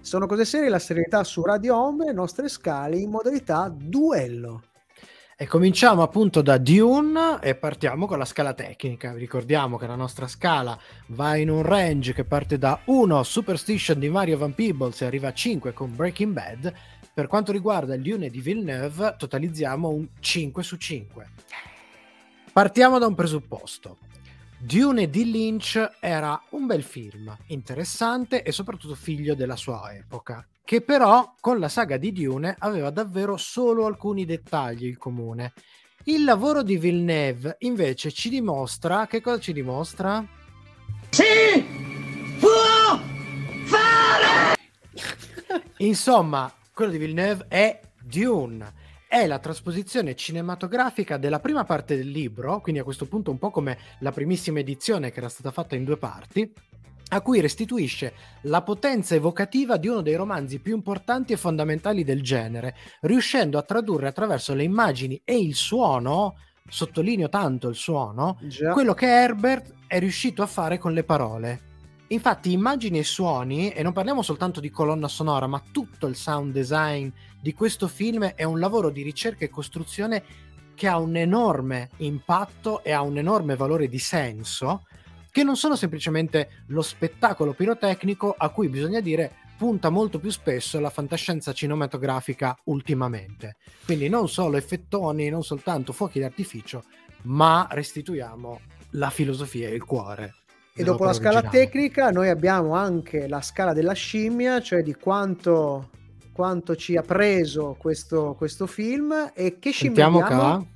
Sono cose serie, la serenità su Radio Home, le nostre scale in modalità duello. E cominciamo appunto da Dune e partiamo con la scala tecnica. Ricordiamo che la nostra scala va in un range che parte da 1 Superstition di Mario Van Peebles e arriva a 5 con Breaking Bad. Per quanto riguarda Dune di Villeneuve, totalizziamo un 5 su 5. Partiamo da un presupposto. Dune di Lynch era un bel film, interessante e soprattutto figlio della sua epoca, che però con la saga di Dune aveva davvero solo alcuni dettagli in comune. Il lavoro di Villeneuve invece ci dimostra, che cosa ci dimostra? Sì! Può fare! Insomma, quello di Villeneuve è Dune è la trasposizione cinematografica della prima parte del libro, quindi a questo punto un po' come la primissima edizione che era stata fatta in due parti, a cui restituisce la potenza evocativa di uno dei romanzi più importanti e fondamentali del genere, riuscendo a tradurre attraverso le immagini e il suono, sottolineo tanto il suono, Già. quello che Herbert è riuscito a fare con le parole. Infatti, immagini e suoni, e non parliamo soltanto di colonna sonora, ma tutto il sound design di questo film è un lavoro di ricerca e costruzione che ha un enorme impatto e ha un enorme valore di senso, che non sono semplicemente lo spettacolo pirotecnico a cui bisogna dire punta molto più spesso la fantascienza cinematografica ultimamente. Quindi non solo effettoni, non soltanto fuochi d'artificio, ma restituiamo la filosofia e il cuore. E dopo la scala originale. tecnica noi abbiamo anche la scala della scimmia, cioè di quanto, quanto ci ha preso questo, questo film e che scimmia Sentiamo abbiamo?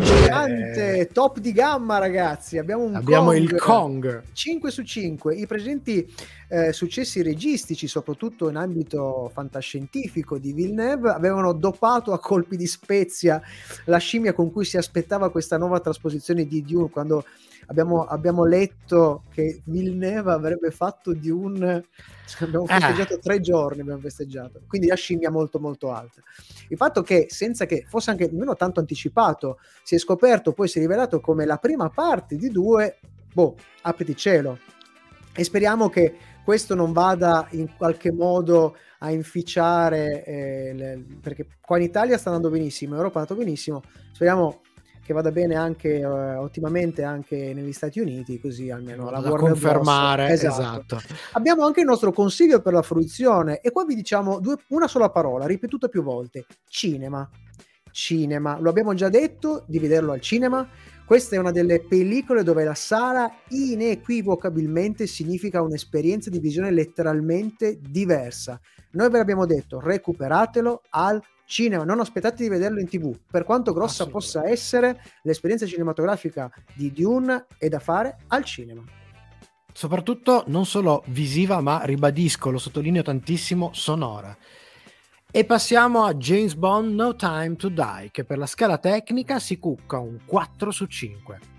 Gigante, top di gamma ragazzi, abbiamo un Abbiamo Kong. il Kong. 5 su 5. I presenti eh, successi registici, soprattutto in ambito fantascientifico di Villeneuve, avevano dopato a colpi di spezia la scimmia con cui si aspettava questa nuova trasposizione di Dune. Quando abbiamo, abbiamo letto che Villeneuve avrebbe fatto Dune, abbiamo Ah. festeggiato tre giorni, abbiamo festeggiato. Quindi la scimmia molto molto alta. Il fatto che senza che fosse anche nemmeno tanto anticipato, si è scoperto, poi si è rivelato come la prima parte di due, boh, apriti cielo. E speriamo che questo non vada in qualche modo a inficiare, eh, le- perché qua in Italia sta andando benissimo, in Europa è andato benissimo, speriamo che vada bene anche eh, ottimamente anche negli Stati Uniti, così almeno la Warner Bros. confermare, Esatto. esatto. Abbiamo anche il nostro consiglio per la fruizione e qua vi diciamo due- una sola parola, ripetuta più volte, cinema. Cinema, lo abbiamo già detto di vederlo al cinema. Questa è una delle pellicole dove la sala inequivocabilmente significa un'esperienza di visione letteralmente diversa. Noi ve l'abbiamo detto, recuperatelo al cinema, non aspettate di vederlo in tv. Per quanto grossa possa essere, l'esperienza cinematografica di Dune è da fare al cinema. soprattutto non solo visiva, ma ribadisco, lo sottolineo tantissimo, sonora. E passiamo a James Bond No Time to Die, che per la scala tecnica si cucca un 4 su 5.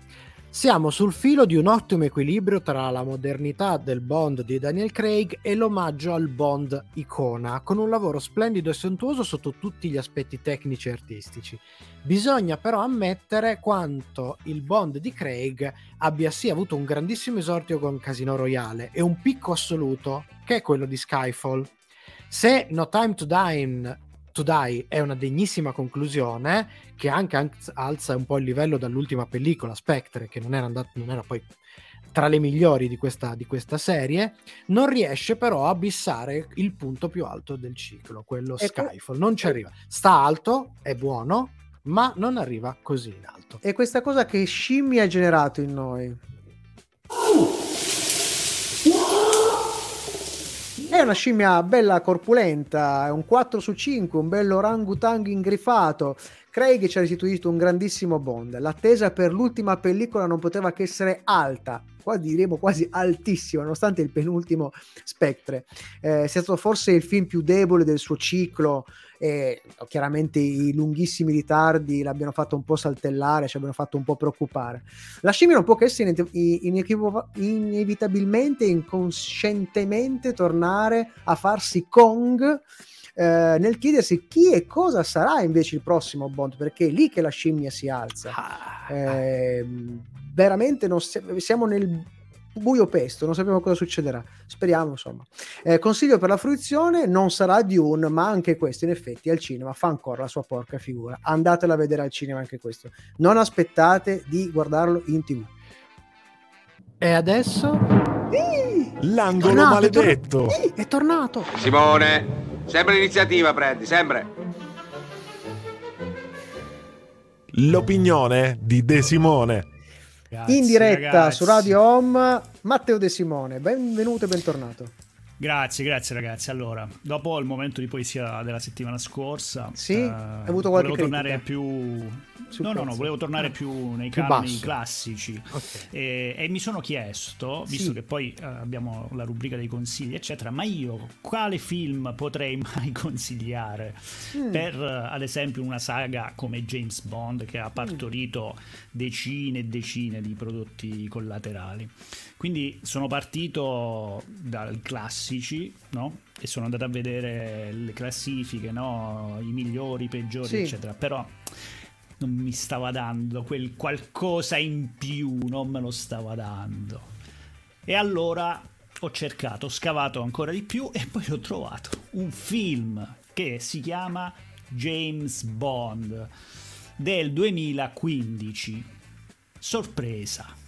Siamo sul filo di un ottimo equilibrio tra la modernità del Bond di Daniel Craig e l'omaggio al Bond icona, con un lavoro splendido e sontuoso sotto tutti gli aspetti tecnici e artistici. Bisogna però ammettere quanto il Bond di Craig abbia sì avuto un grandissimo esordio con Casino Royale e un picco assoluto che è quello di Skyfall. Se No Time to Die, to Die è una degnissima conclusione, che anche alza un po' il livello dall'ultima pellicola, Spectre, che non era, andat- non era poi tra le migliori di questa, di questa serie, non riesce però a bissare il punto più alto del ciclo, quello Ecco. Skyfall. Non ci arriva. Sta alto, è buono, ma non arriva così in alto. E questa cosa che scimmia ha generato in noi? È una scimmia bella corpulenta, è un 4 su 5, un bello orangutang ingrifato. Craig ci ha restituito un grandissimo Bond. L'attesa per l'ultima pellicola non poteva che essere alta, qua diremo quasi altissima, nonostante il penultimo Spectre eh, sia stato forse il film più debole del suo ciclo. E chiaramente i lunghissimi ritardi l'abbiano fatto un po' saltellare, ci abbiano fatto un po' preoccupare. La scimmia non può che essere ine- inequivo- inevitabilmente, inconscientemente tornare a farsi Kong eh, nel chiedersi chi e cosa sarà invece il prossimo Bond, perché è lì che la scimmia si alza. Eh, veramente non si- siamo nel buio pesto, non sappiamo cosa succederà. Speriamo, insomma. Eh, consiglio per la fruizione: non sarà Dune, ma anche questo, in effetti, al cinema fa ancora la sua porca figura. Andatela a vedere al cinema anche questo. Non aspettate di guardarlo in tv. E adesso L'angolo tornato, maledetto. Sì, è tornato. Simone, sempre l'iniziativa prendi, sempre. l'opinione di De Simone. Grazie, in diretta ragazzi. su Radio Home, Matteo De Simone. Benvenuto e bentornato. Grazie, grazie ragazzi. Allora, dopo il momento di poesia della settimana scorsa, sì, eh, avuto qualche volevo tornare più no, no, no, volevo tornare più nei più canoni basso. classici okay. e, e, mi sono chiesto, visto sì. che poi uh, abbiamo la rubrica dei consigli, eccetera, ma io quale film potrei mai consigliare mm. per, uh, ad esempio, una saga come James Bond che ha partorito mm. decine e decine di prodotti collaterali? Quindi sono partito dai classici, no? E sono andato a vedere le classifiche, no? I migliori, i peggiori, sì. eccetera. Però non mi stava dando quel qualcosa in più, non me lo stava dando. E allora ho cercato, ho scavato ancora di più e poi ho trovato un film che si chiama James Bond del 2015. Sorpresa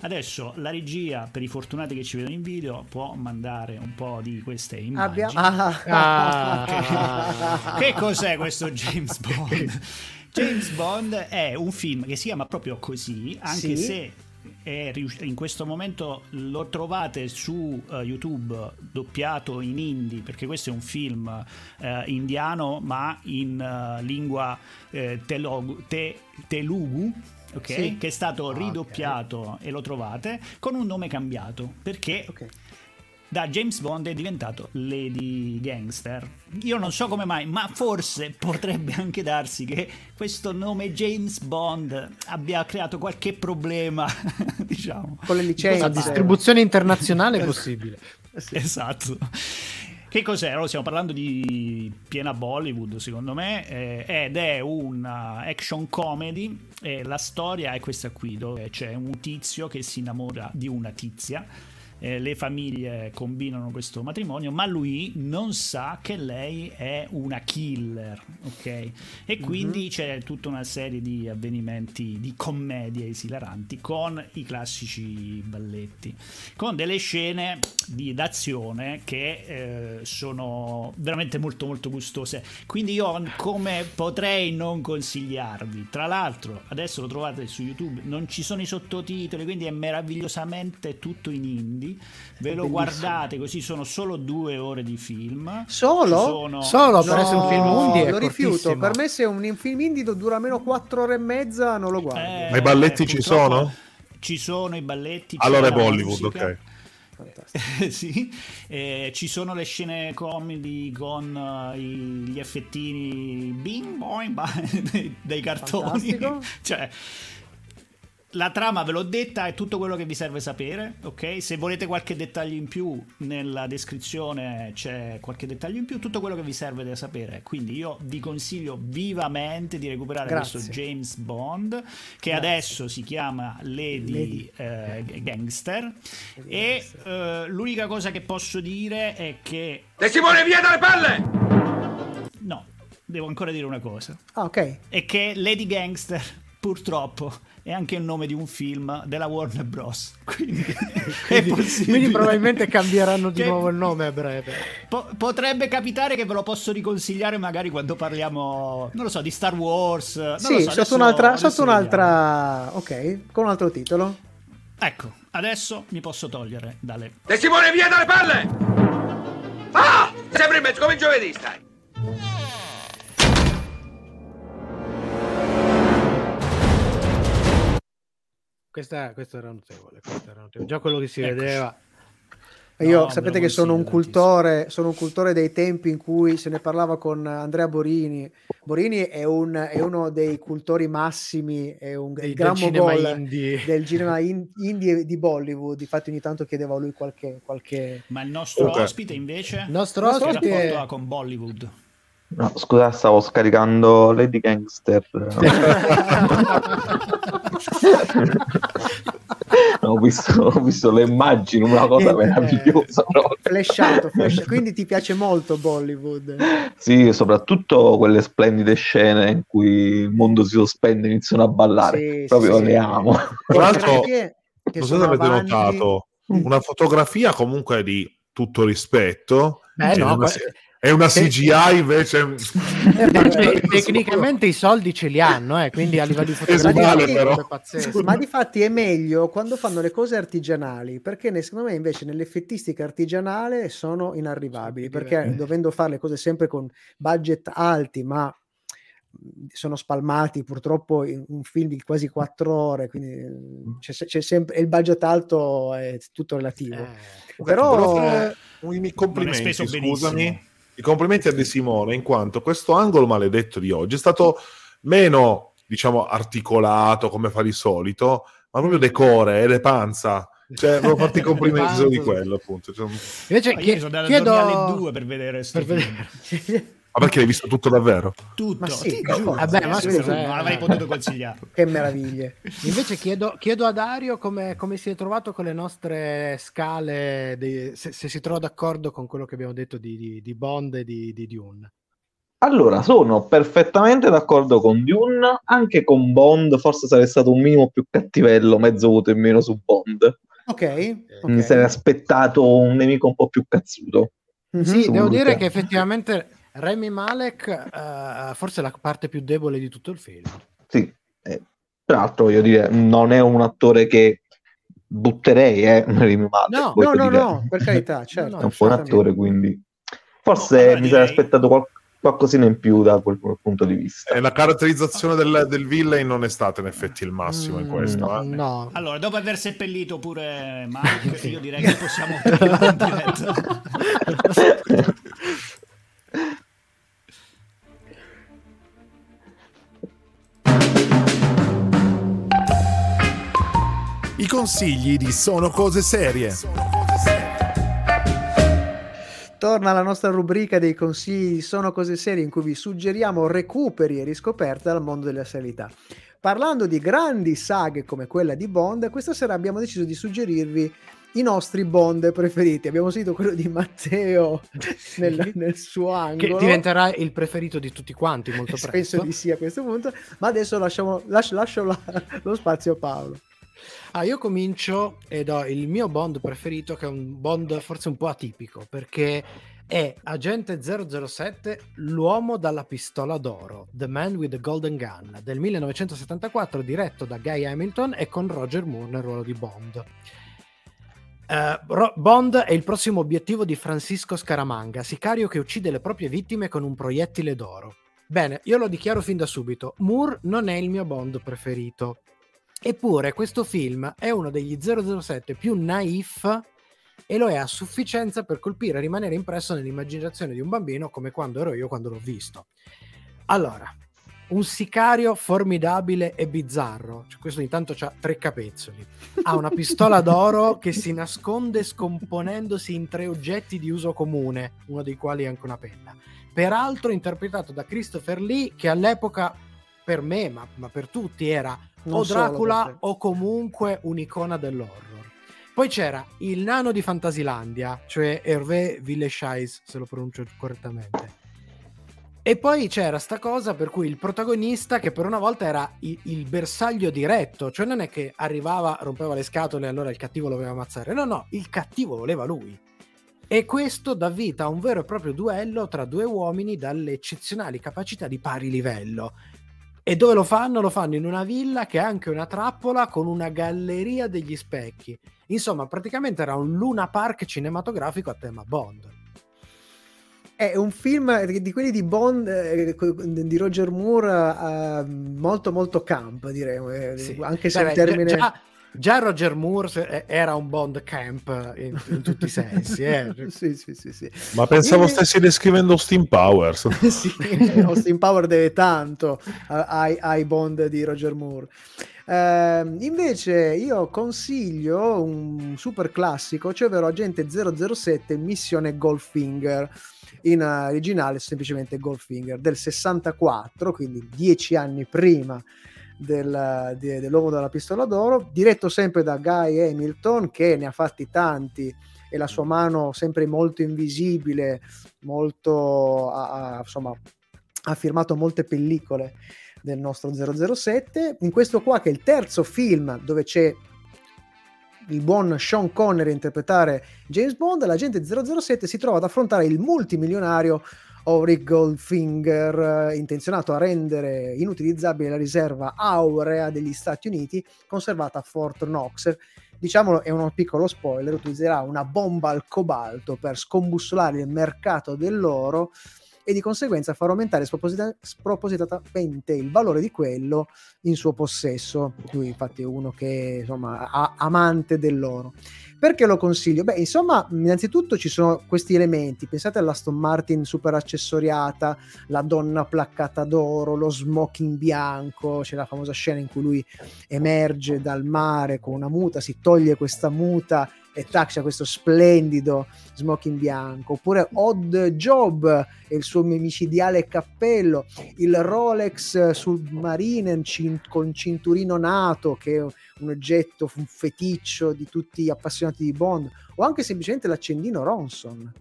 Adesso la regia, per i fortunati che ci vedono in video, può mandare un po' di queste immagini. Abbiamo... Ah. Che... che cos'è questo James Bond? James Bond è un film che si chiama proprio così, anche sì. se in questo momento lo trovate su uh, YouTube doppiato in hindi perché questo è un film uh, indiano ma in uh, lingua telugu, te, telugu okay? sì. che è stato ridoppiato okay. e lo trovate con un nome cambiato perché okay. da James Bond è diventato Lady Gangster. Io non so come mai, ma forse potrebbe anche darsi che questo nome James Bond abbia creato qualche problema, diciamo. Con le licenze. La distribuzione internazionale è possibile. Sì. Esatto. Che cos'è? Allora, stiamo parlando di piena Bollywood, secondo me, eh, ed è una action comedy. E la storia è questa qui, dove c'è un tizio che si innamora di una tizia eh, le famiglie combinano questo matrimonio, ma lui non sa che lei è una killer, ok? E mhm. quindi mm-hmm. c'è tutta una serie di avvenimenti di commedie esilaranti con i classici balletti, con delle scene di, d'azione che eh, sono veramente molto molto gustose. Quindi io come potrei non consigliarvi. Tra l'altro, adesso lo trovate su YouTube, non ci sono i sottotitoli, quindi è meravigliosamente tutto in indie quindi ve lo guardate così sono solo due ore di film. Solo? Sono... solo per no, essere un film indie lo rifiuto. per me se un film indie dura almeno quattro ore e mezza non lo guardo. Eh, ma i balletti ci sono? ci sono i balletti allora è Bollywood ok. Sì, eh, ci sono le scene comedy con uh, i, gli effettini bing boing, dei, dei cartoni. cioè, la trama ve l'ho detta, è tutto quello che vi serve sapere, ok? Se volete qualche dettaglio in più, nella descrizione c'è qualche dettaglio in più, tutto quello che vi serve da sapere. Quindi io vi consiglio vivamente di recuperare Grazie. questo James Bond, che Grazie. adesso si chiama Lady, Lady. Eh, Gangster. Lady e eh, l'unica cosa che posso dire è che... Te Simone via dalle palle! No, devo ancora dire una cosa. Ah, ok. È che Lady Gangster, purtroppo è anche il nome di un film della Warner Bros. Quindi, quindi, quindi probabilmente cambieranno di che nuovo il nome a breve. Po- potrebbe capitare che ve lo posso riconsigliare magari quando parliamo, non lo so, di Star Wars. Non sì, so, sotto, un'altra, sotto un'altra... Ok, con un altro titolo. Ecco, adesso mi posso togliere dalle... E Simone via dalle palle! Ah! Sempre in mezzo come giovedì stai! Questa, questo era notevole, questo era notevole. Già quello che si Eccoci. vedeva. Io no, sapete che sono un, cultore, sono un cultore dei tempi in cui se ne parlava con Andrea Borini. Borini è, un, è uno dei cultori massimi, è un il gran mogol del cinema in, indie di Bollywood. Infatti, ogni tanto chiedevo a lui qualche. qualche... Ma il nostro okay. ospite invece? Il nostro ospite che rapporto ha con Bollywood? No, scusa, stavo scaricando Lady Gangster. ho, visto, ho, visto, le immagini, una cosa meravigliosa. Flashato, flashato. Quindi ti piace molto Bollywood? Sì, soprattutto quelle splendide scene in cui il mondo si sospende e iniziano a ballare. Sì, Proprio sì, le amo. Tra l'altro, non so se avete avanti... notato, una fotografia comunque di tutto rispetto. Beh, no, È una CGI invece. Eh, tecnicamente i soldi ce li hanno, eh, quindi a livello di fotografia è pazzesco. Ma di fatti è meglio quando fanno le cose artigianali, perché secondo me invece nell'effettistica artigianale sono inarrivabili, perché dovendo fare le cose sempre con budget alti, ma sono spalmati purtroppo in un film di quasi quattro ore, quindi c'è, c'è sempre il budget alto è tutto relativo. Eh, però, però i complimenti, scusami. I complimenti a De Simone in quanto questo angolo maledetto di oggi è stato meno, diciamo, articolato come fa di solito, ma proprio decore, e le panza. Cioè, avevo fatto i complimenti solo di quello, appunto. Cioè, Invece, chiedo, chiedo... alle due per vedere per vedere. Ma perché l'hai visto tutto davvero? Tutto, ma sì, giuro. Vabbè, ma scusa, non avrei potuto consigliare. che meraviglie. Invece chiedo, chiedo a Dario come, come, si è trovato con le nostre scale, di, se, se, si trova d'accordo con quello che abbiamo detto di, di, di Bond e di, di Dune. Allora, sono perfettamente d'accordo con Dune, anche con Bond forse sarei stato un minimo più cattivello, mezzo voto in meno su Bond. Ok. okay. Mi sarei aspettato un nemico un po' più cazzuto. Mm-hmm. Sì, devo dire che effettivamente Remy Malek uh, forse è la parte più debole di tutto il film. Sì, eh, tra l'altro voglio dire, non è un attore che butterei, eh, Remy Malek. No, no, no, no, per carità, certo. è un buon attore, quindi forse no, mi direi... sarei aspettato qual- qualcosina in più da quel, quel punto di vista. E la caratterizzazione del, del villain non è stata in effetti il massimo mm, in questo. No, eh. no. Allora, dopo aver seppellito pure Mike, io direi che possiamo I consigli di Sono Cose Serie. Torna la nostra rubrica dei consigli di Sono Cose Serie in cui vi suggeriamo recuperi e riscoperte dal mondo della serialità. Parlando di grandi saghe come quella di Bond, questa sera abbiamo deciso di suggerirvi i nostri Bond preferiti. Abbiamo sentito quello di Matteo nel, nel, suo angolo. Che diventerà il preferito di tutti quanti molto presto. Penso di sì a questo punto, ma adesso lasciamo, lascio, lascio la, lo spazio a Paolo. Ah, io comincio ed ho il mio Bond preferito, che è un Bond forse un po' atipico, perché è Agente 007, l'uomo dalla pistola d'oro, The Man with the Golden Gun, del 1974, diretto da Guy Hamilton e con Roger Moore nel ruolo di Bond. Uh, Bond è il prossimo obiettivo di Francisco Scaramanga, sicario che uccide le proprie vittime con un proiettile d'oro. Bene, io lo dichiaro fin da subito, Moore non è il mio Bond preferito. Eppure questo film è uno degli 007 più naif e lo è a sufficienza per colpire e rimanere impresso nell'immaginazione di un bambino come quando ero io quando l'ho visto. Allora, un sicario formidabile e bizzarro, cioè questo intanto ha tre capezzoli, ha una pistola d'oro che si nasconde scomponendosi in tre oggetti di uso comune, uno dei quali è anche una penna. Peraltro interpretato da Christopher Lee che all'epoca per me, ma, ma per tutti, era non o Dracula o comunque un'icona dell'horror. Poi c'era il nano di Fantasilandia, cioè Hervé Villechais, se lo pronuncio correttamente. E poi c'era sta cosa per cui il protagonista, che per una volta era il, il, bersaglio diretto, cioè non è che arrivava, rompeva le scatole e allora il cattivo lo voleva ammazzare. No, no, il cattivo voleva lui. E questo dà vita a un vero e proprio duello tra due uomini dalle eccezionali capacità di pari livello. E dove lo fanno? Lo fanno in una villa che è anche una trappola con una galleria degli specchi. Insomma, praticamente era un Luna Park cinematografico a tema Bond. È un film di quelli di Bond, eh, di Roger Moore, uh, molto molto camp, direi, eh, sì. anche se Beh, il termine... Già, già Roger Moore era un Bond camp in, in tutti i sensi. Eh. sì, sì, sì, sì, Ma pensavo Quindi... stessi descrivendo Steam Powers. sì, Austin Power deve tanto ai, ai Bond di Roger Moore. Uh, invece io consiglio un super classico, cioè ovvero Agente 007 Missione Goldfinger in originale semplicemente Goldfinger del 64, quindi dieci anni prima del, de, dell'uomo della pistola d'oro, diretto sempre da Guy Hamilton che ne ha fatti tanti e la sua mano sempre molto invisibile, molto ha, insomma ha firmato molte pellicole del nostro 007. In questo qua che è il terzo film dove c'è il buon Sean Connery a interpretare James Bond, l'agente 007 si trova ad affrontare il multimilionario Auric Goldfinger, intenzionato a rendere inutilizzabile la riserva aurea degli Stati Uniti conservata a Fort Knox. Diciamolo, è un piccolo spoiler, utilizzerà una bomba al cobalto per scombussolare il mercato dell'oro e di conseguenza far aumentare sproposita- spropositatamente il valore di quello in suo possesso. Lui infatti è uno che insomma ha amante dell'oro. Perché lo consiglio? Beh, insomma, innanzitutto ci sono questi elementi. Pensate all'Aston Martin super accessoriata, la donna placcata d'oro, lo smoking bianco. C'è la famosa scena in cui lui emerge dal mare con una muta, si toglie questa muta e tac c'è questo splendido smoking bianco oppure Odd Job e il suo micidiale cappello il Rolex Submarine con cinturino nato che è un oggetto un feticcio di tutti gli appassionati di Bond o anche semplicemente l'accendino Ronson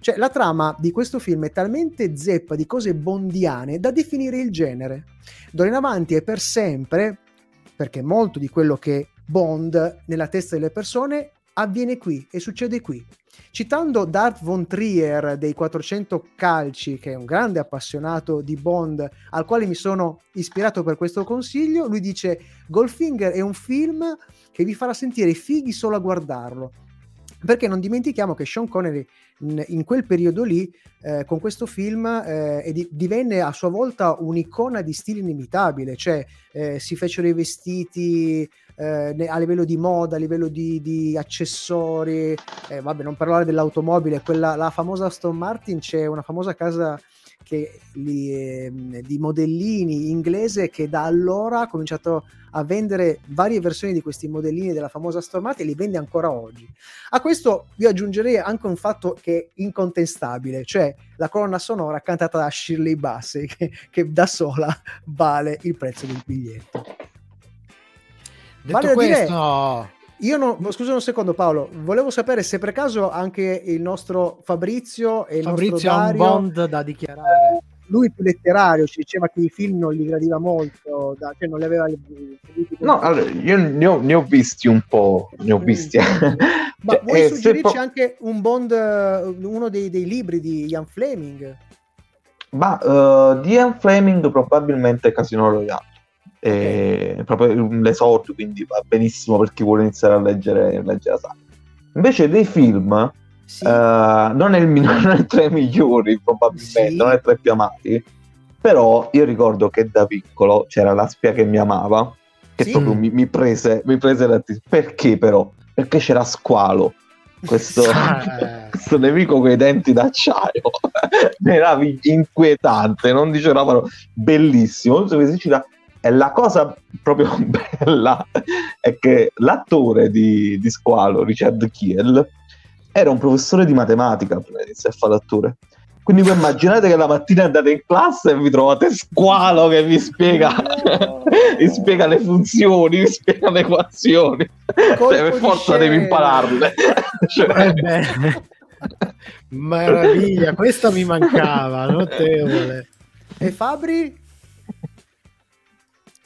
cioè, la trama di questo film è talmente zeppa di cose bondiane da definire il genere. D'ora in avanti e per sempre, perché molto di quello che Bond nella testa delle persone avviene qui e succede qui. Citando Dart von Trier dei 400 calci, che è un grande appassionato di Bond, al quale mi sono ispirato per questo consiglio, lui dice Goldfinger è un film che vi farà sentire fighi solo a guardarlo. Perché non dimentichiamo che Sean Connery in quel periodo lì, eh, con questo film, eh, di- divenne a sua volta un'icona di stile inimitabile, cioè eh, si fecero i vestiti eh, a livello di moda, a livello di, di accessori, eh, vabbè, non parlare dell'automobile, quella, la famosa Aston Martin, c'è una famosa casa che, li, eh, di modellini inglese che da allora ha cominciato a vendere varie versioni di questi modellini della famosa Aston Martin e li vende ancora oggi. A questo io aggiungerei anche un fatto che è incontestabile, cioè la colonna sonora cantata da Shirley Bassey che, che da sola vale il prezzo del biglietto. Detto vale questo... Io non, scusa un secondo Paolo, volevo sapere se per caso anche il nostro Fabrizio e il Fabrizio nostro Dario... ha un bond da dichiarare. Lui più letterario, ci diceva che i film non gli gradiva molto, da, cioè non li aveva... No, allora, io ne ho, ne ho, visti un po', ne ho visti. Mm. Ma cioè, vuoi eh, suggerirci po- anche un bond, uno dei, dei, libri di Ian Fleming? Ma uh, di Ian Fleming probabilmente Casino Royale è proprio l'esordio, quindi va benissimo per chi vuole iniziare a leggere, leggere la saga. Invece dei film, sì. uh, non, è il, non è tra i migliori probabilmente, sì. non è tra i più amati, però io ricordo che da piccolo c'era la spia che mi amava, che sì. proprio mi, mi, prese, mi prese la Perché però? Perché c'era Squalo, questo, questo nemico con i denti d'acciaio era inquietante non dicevano bellissimo e la cosa proprio bella è che l'attore di, di Squalo, Richard Kiel, era un professore di matematica prima di iniziare a fare l'attore. Quindi voi immaginate che la mattina andate in classe e vi trovate Squalo che vi spiega, oh. vi spiega le funzioni, vi spiega le equazioni. Cioè, per forza devi impararle. cioè... Eh Meraviglia, questa mi mancava, notevole. E Fabri?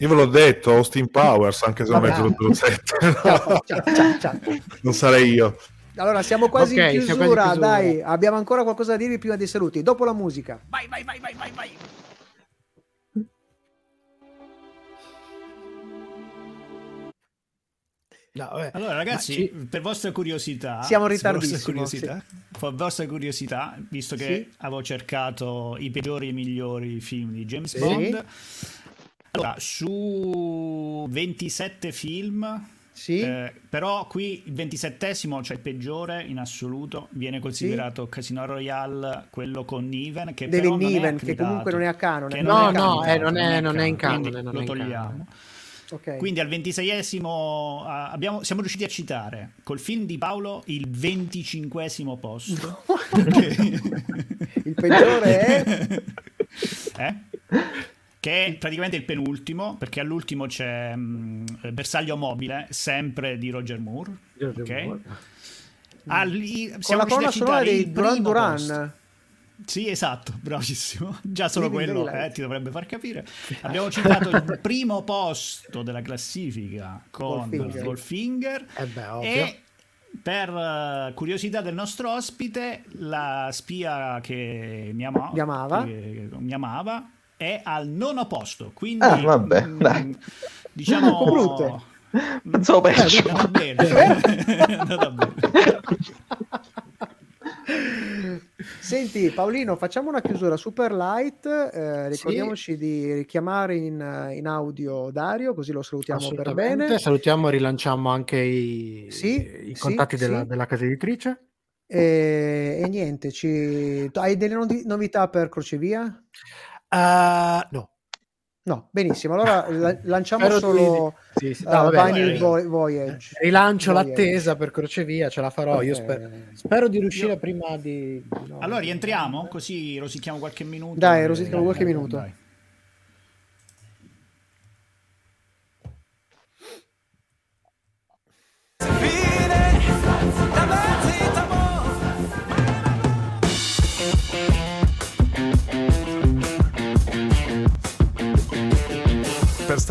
Io ve l'ho detto, Austin Powers, anche se non è 007. ciao, ciao, ciao, non sarei io. Allora, siamo quasi, okay, in chiusura, quasi dai. Abbiamo ancora qualcosa da dirvi prima dei saluti. Dopo la musica. Vai, vai, vai, vai, vai, vai. No, allora, ragazzi, ci... per vostra curiosità, siamo ritardissimi. Per, curiosità, sì. per vostra curiosità, visto che sì. avevo cercato i peggiori e migliori film di James sì. Bond, allora, su 27 film, sì. Eh, però qui il 27 cioè il peggiore in assoluto, viene considerato sì. Casino Royale, quello con Niven, che David Niven, che comunque non è a canone. No, no, non, è, non, è, in canone. lo togliamo. Okay. Quindi al ventiseiesimo abbiamo, siamo riusciti a citare col film di Paolo il venticinquesimo posto. il peggiore è... Eh? Che è praticamente il penultimo, perché all'ultimo c'è mh, Bersaglio Mobile, sempre di Roger Moore. Roger okay? Moore. Ah, lì, siamo Con la colonna sonora di Duran Duran. Sì, esatto, bravissimo. Già solo Living quello eh, ti dovrebbe far capire. Abbiamo citato il primo posto della classifica con Goldfinger, Goldfinger eh beh, e per uh, curiosità del nostro ospite, la spia che mi, ama, mi amava. Che mi amava è al nono posto. Quindi, ah, vabbè, mh, mm, diciamo, brutto. Pensavo peggio. È andata bene. è andata bene. Senti Paolino, facciamo una chiusura super light, eh, ricordiamoci sì. di richiamare in, in, audio Dario, così lo salutiamo per bene. Salutiamo e rilanciamo anche i, sì, i contatti sì, della, della, casa editrice. E, e niente, ci... hai delle novità per Crocevia? Uh, no. No, benissimo. Allora la- lanciamo Spero solo sì, sì. No, uh, vabbè, Voy- Voyage. Rilancio Voyage. l'attesa per Crocevia, ce la farò. Okay. Io spero, spero di riuscire Io... prima di. No, allora rientriamo così rosichiamo qualche minuto. Dai, rosichiamo qualche minuto. Dai. per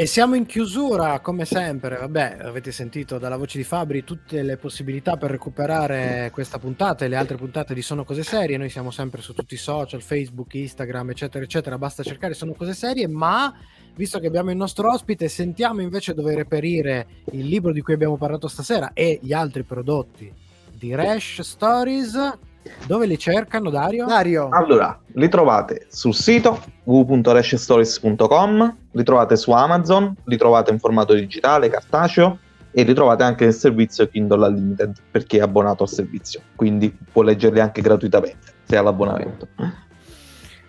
E siamo in chiusura, come sempre. Vabbè, avete sentito dalla voce di Fabri tutte le possibilità per recuperare questa puntata e le altre puntate di Sono Cose Serie. Noi siamo sempre su tutti i social, Facebook, Instagram, eccetera, eccetera. Basta cercare Sono Cose Serie, ma visto che abbiamo il nostro ospite, sentiamo invece dove reperire il libro di cui abbiamo parlato stasera e gli altri prodotti di Rash Stories dove li cercano, Dario? Dario. Allora, li trovate sul sito www.rashstories.com, li trovate su Amazon, li trovate in formato digitale, cartaceo e li trovate anche nel servizio Kindle Unlimited per chi è abbonato al servizio, quindi può leggerli anche gratuitamente se ha l'abbonamento.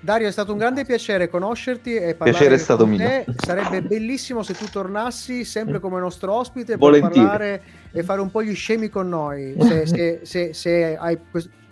Dario, è stato un grande piacere conoscerti e parlare piacere è stato con mio. Sarebbe bellissimo se tu tornassi sempre come nostro ospite per Volentieri. parlare e fare un po' gli scemi con noi. Se, se, se, se hai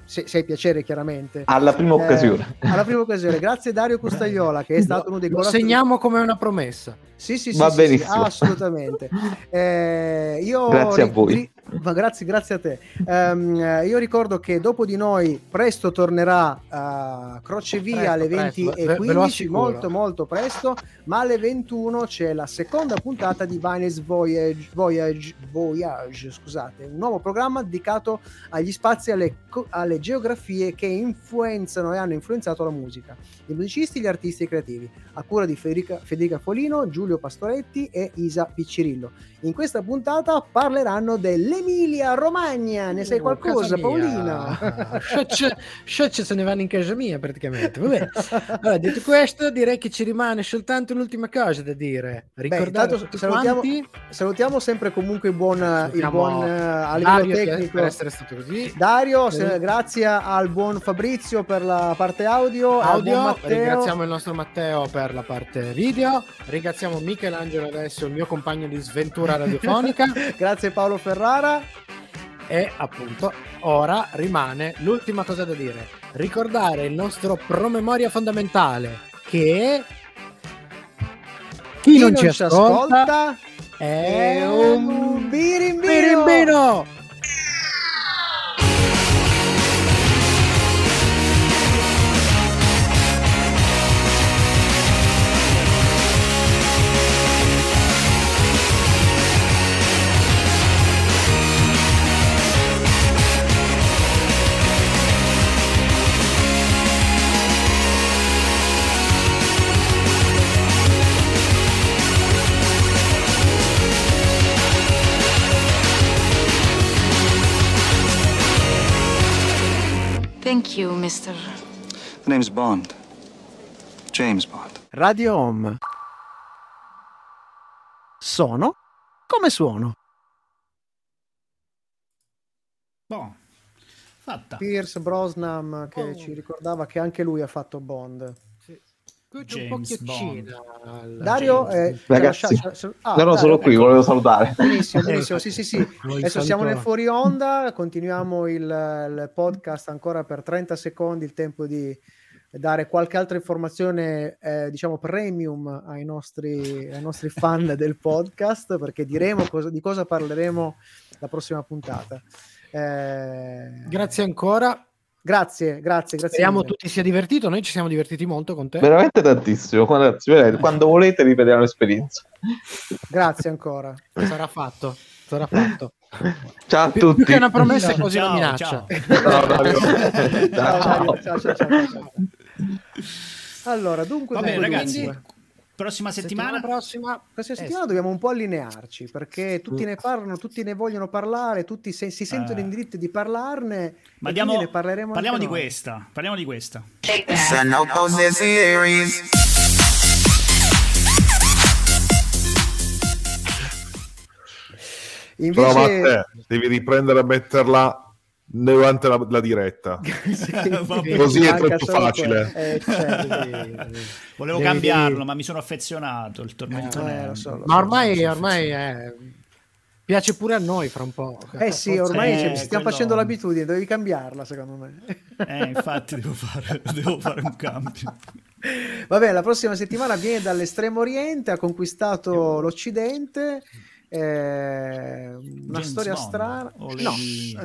se, se hai piacere chiaramente. Alla prima eh, occasione. Alla prima occasione. Grazie Dario Costagliola che è stato uno dei Lo segniamo come una promessa. Sì, sì, sì, Va sì, benissimo. Sì, assolutamente. Eh, io grazie a voi. Ma grazie, grazie a te. Um, io ricordo che dopo di noi presto tornerà uh, Crocevia alle 20 presto, e 15, molto molto presto, ma alle 21 c'è la seconda puntata di Vines Voyage, Voyage, Voyage scusate, un nuovo programma dedicato agli spazi e alle, alle geografie che influenzano e hanno influenzato la musica, i musicisti, gli artisti e creativi, a cura di Federica, Federica Folino, Giulio Pastoretti e Isa Piccirillo. In questa puntata parleranno dell'Emilia Romagna. Ne sai oh, qualcosa, Paolina? Sciocce se ne vanno in casa mia praticamente. Vabbè. Allora, detto questo, direi che ci rimane soltanto l'ultima cosa da dire. Ricordate salutiamo, salutiamo, sempre comunque il buon, il buon a livello Dario tecnico. Per essere stato così. Dario, se, grazie al buon Fabrizio per la parte audio. audio ringraziamo il nostro Matteo per la parte video. Ringraziamo Michelangelo adesso, il mio compagno di sventura cultura radiofonica. Grazie Paolo Ferrara. E appunto ora rimane l'ultima cosa da dire. Ricordare il nostro promemoria fondamentale che chi, chi non, non, ci ascolta, ascolta è un birimbino. birimbino. Thank you, Mr. The name's Bond. James Bond. Radio Home. Sono come suono. Boh. Fatta. Pierce Brosnan che oh. ci ricordava che anche lui ha fatto Bond. James Bond. Dario, eh, ragazzi, lascia... ah, no, no, solo qui, okay. volevo salutare. Benissimo, benissimo. Sì, sì, sì. Adesso siamo nel fuori onda, continuiamo il, il podcast ancora per 30 secondi, il tempo di dare qualche altra informazione, eh, diciamo, premium ai nostri, ai nostri fan del podcast, perché diremo cosa, di cosa parleremo la prossima puntata. Eh... Grazie ancora. Grazie, grazie, grazie. Speriamo tutti sia divertito. Noi ci siamo divertiti molto con te. Veramente tantissimo. Quando, quando volete ripetiamo l'esperienza. Grazie ancora. Sarà fatto. Sarà fatto. Ciao a più, tutti. Più che una promessa è quasi una minaccia. Ciao, ciao, ciao, ciao, Allora, dunque, Vabbè, dunque, ragazzi, quindi... prossima settimana, settimana prossima, prossima settimana eh, dobbiamo un po' allinearci perché tutti ne parlano, tutti ne vogliono parlare, tutti se, si sentono uh, in diritto di parlarne. Ma diamo, ne parleremo parliamo di noi. questa. Parliamo di questa. Invece... Prova a te, devi riprendere a metterla durante la, la diretta. sì, Così è troppo facile. Eh, cioè, Volevo devi, cambiarlo, devi... ma mi sono affezionato. Il tormento eh, so, ma ormai, ormai è... piace pure a noi fra un po'. Eh sì, ormai eh, stiamo quello... facendo l'abitudine, devi cambiarla secondo me. Eh, infatti devo fare, devo fare un cambio. Va bene, la prossima settimana viene dall'estremo oriente, ha conquistato l'Occidente eh, una James storia Bond, strana. No,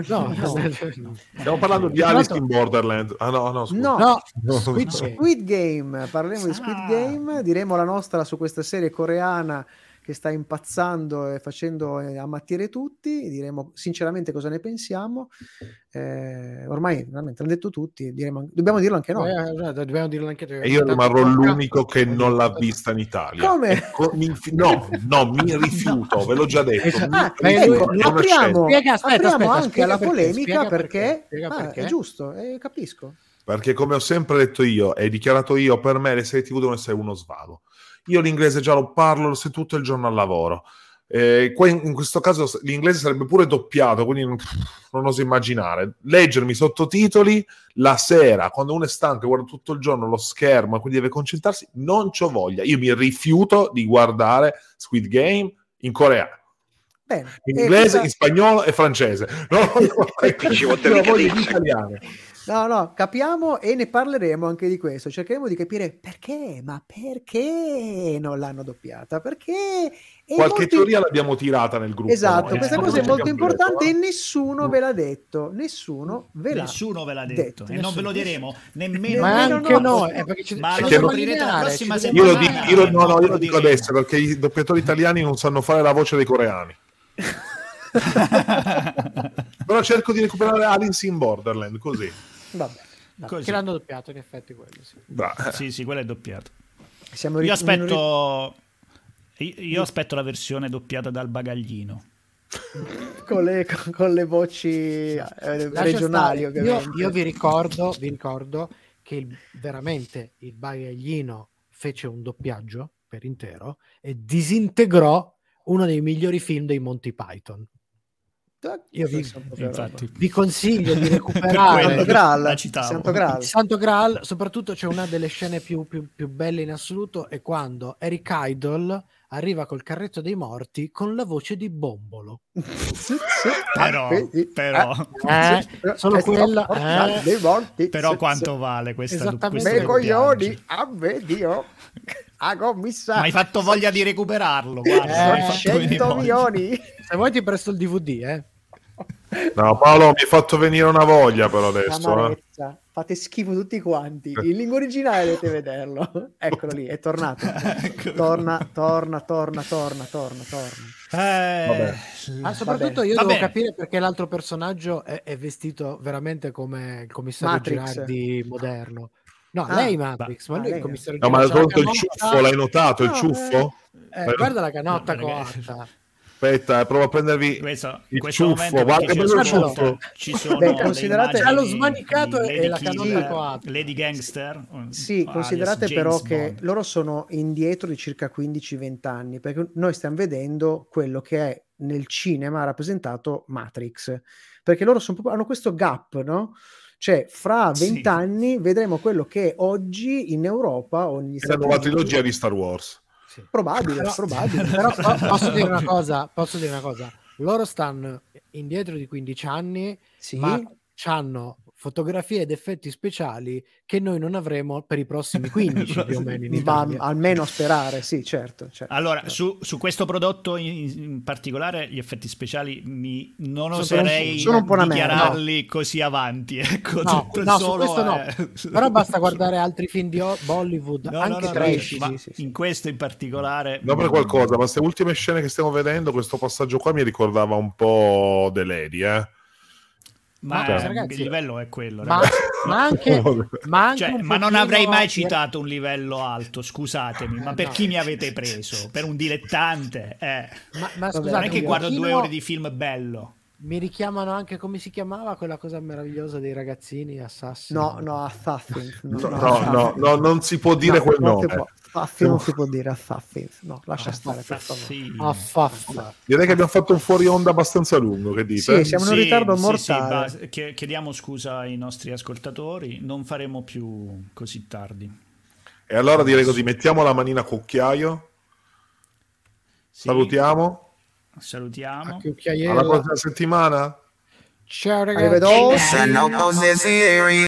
no, no, stiamo parlando di Alice in Borderland. Ah, no, no, no, no. Squid, Squid, Game. Parleremo di Squid. Game. Diremo la nostra su questa serie coreana che sta impazzando e facendo eh, ammattire tutti, diremo sinceramente cosa ne pensiamo. Eh, ormai veramente l'hanno detto tutti, diremo, dobbiamo dirlo anche noi. Eh, dobbiamo dirlo anche noi. E io rimarrò l'unico che non l'ha vista in Italia. Come? Co- mi, no, no, mi rifiuto, ve l'ho già detto. Ah, ecco, apriamo, spiega, aspetta, apriamo aspetta, anche alla polemica perché, perché, perché, ah, perché, è giusto, eh, capisco. Perché come ho sempre detto io e dichiarato io, per me le serie TV devono essere uno svalo io l'inglese già lo parlo, lo sei tutto il giorno al lavoro. Eh, in questo caso l'inglese sarebbe pure doppiato, quindi non, non oso immaginare. Leggermi i sottotitoli la sera, quando uno è stanco e guarda tutto il giorno lo schermo e quindi deve concentrarsi, non c'ho voglia. Io mi rifiuto di guardare Squid Game in coreano. Bene. In inglese, questa... in spagnolo e francese. No, no, no, ci vuole in italiano. No, no, capiamo e ne parleremo anche di questo. Cercheremo di capire perché, ma perché non l'hanno doppiata? Perché qualche molto... teoria l'abbiamo tirata nel gruppo. Esatto, no? questa cosa è molto importante e nessuno ve l'ha detto. Nessuno ve l'ha, nessuno ve l'ha detto, detto. e nessuno. non ve lo diremo nemmeno ma anche noi. Eh, ma lo scoprirete la prossima settimana. Io lo dico, io, no, no, io lo dico adesso perché i doppiatori italiani non sanno fare la voce dei coreani. Però cerco di recuperare Alice in Borderland così. Vabbè. Così. Che l'hanno doppiato, in effetti, quello. Sì, sì, sì, quello è doppiato. Siamo io aspetto. Io aspetto la versione doppiata dal bagaglino. con, le, con le voci eh, regionali. Io, io, vi, ricordo, vi ricordo che il, veramente il bagaglino fece un doppiaggio per intero e disintegrò uno dei migliori film dei Monty Python. Io vi, infatti. vi consiglio di recuperare Santo Graal, Santo Graal. Santo Graal, soprattutto c'è una delle scene più, più, più belle in assoluto è quando Eric Idle arriva col carretto dei morti con la voce di Bombolo. però, però, eh, solo quella eh. dei morti. Però quanto vale questa Esattamente. Me coglioni, a me Dio. A commissario. Ma hai fatto voglia di recuperarlo. Guarda, eh, 100 milioni. Se vuoi ti presto il DVD, eh. No, Paolo, mi hai fatto venire una voglia però adesso. Eh. Fate schifo tutti quanti. In lingua originale dovete vederlo. Eccolo lì, è tornato. torna, torna, torna, torna, torna, torna. Eh, ah, soprattutto io Vabbè. devo capire perché l'altro personaggio è, è, vestito veramente come il commissario Matrix. Girardi moderno. No, ah, lei Matrix, ma lui ah, il commissario No, ma tolto il ciuffo, l'hai notato, no, il ciuffo? Eh, eh, guarda la canotta no, coatta. Aspetta, eh, provo a prendervi questo, il ciuffo. Guarda che il ciuffo. Ci sono Beh, considerate c'ha lo smanicato e la canotta coatta. Lady Gangster. Sì, considerate però Bond. che loro sono indietro di circa 15-20 anni, perché noi stiamo vedendo quello che è nel cinema rappresentato Matrix, perché loro sono, hanno questo gap, no? Cioè, fra vent'anni sì. vedremo quello che oggi in Europa o negli Stati Uniti... la nuova trilogia di Star Wars. Sì. Probabile, però, probabile. Però posso dire una cosa, posso dire una cosa. Loro stanno indietro di 15 anni, sì. ma hanno fotografie ed effetti speciali che noi non avremo per i prossimi 15 più o meno in Italia. Ma almeno sperare, sì, certo. certo. Allora, su, su, questo prodotto in, in, particolare gli effetti speciali mi, non oserei sono un dichiararli no. così avanti. Ecco, no, no su questo no. Però basta guardare altri film di Bollywood, no, anche no, trash. No, sì, sì, in questo in particolare... No, per qualcosa, ma queste ultime scene che stiamo vedendo, questo passaggio qua mi ricordava un po' The Lady, eh? Ma, ma ragazzi, il livello è quello, ma, ma anche, ma, anche cioè, ma non avrei mai citato un livello alto, scusatemi, ma per no. chi mi avete preso? Per un dilettante? Eh. Ma, ma scusate, non è che guardo due ore di film bello. Mi richiamano anche come si chiamava quella cosa meravigliosa dei ragazzini Assassin. No, no, Assassin. No, no, no, no, no non si può dire quel nome. Affaffi non si può dire Affaffi. No, lascia stare. Direi che abbiamo fatto un fuori onda abbastanza lungo, che dite? Sì, siamo in sì, ritardo mortale. Sì, sì, chiediamo scusa ai nostri ascoltatori, non faremo più così tardi. E allora direi così, mettiamo la manina a cucchiaio. Salutiamo. Salutiamo. Alla prossima settimana. Ciao ragazzi. Arrivederci.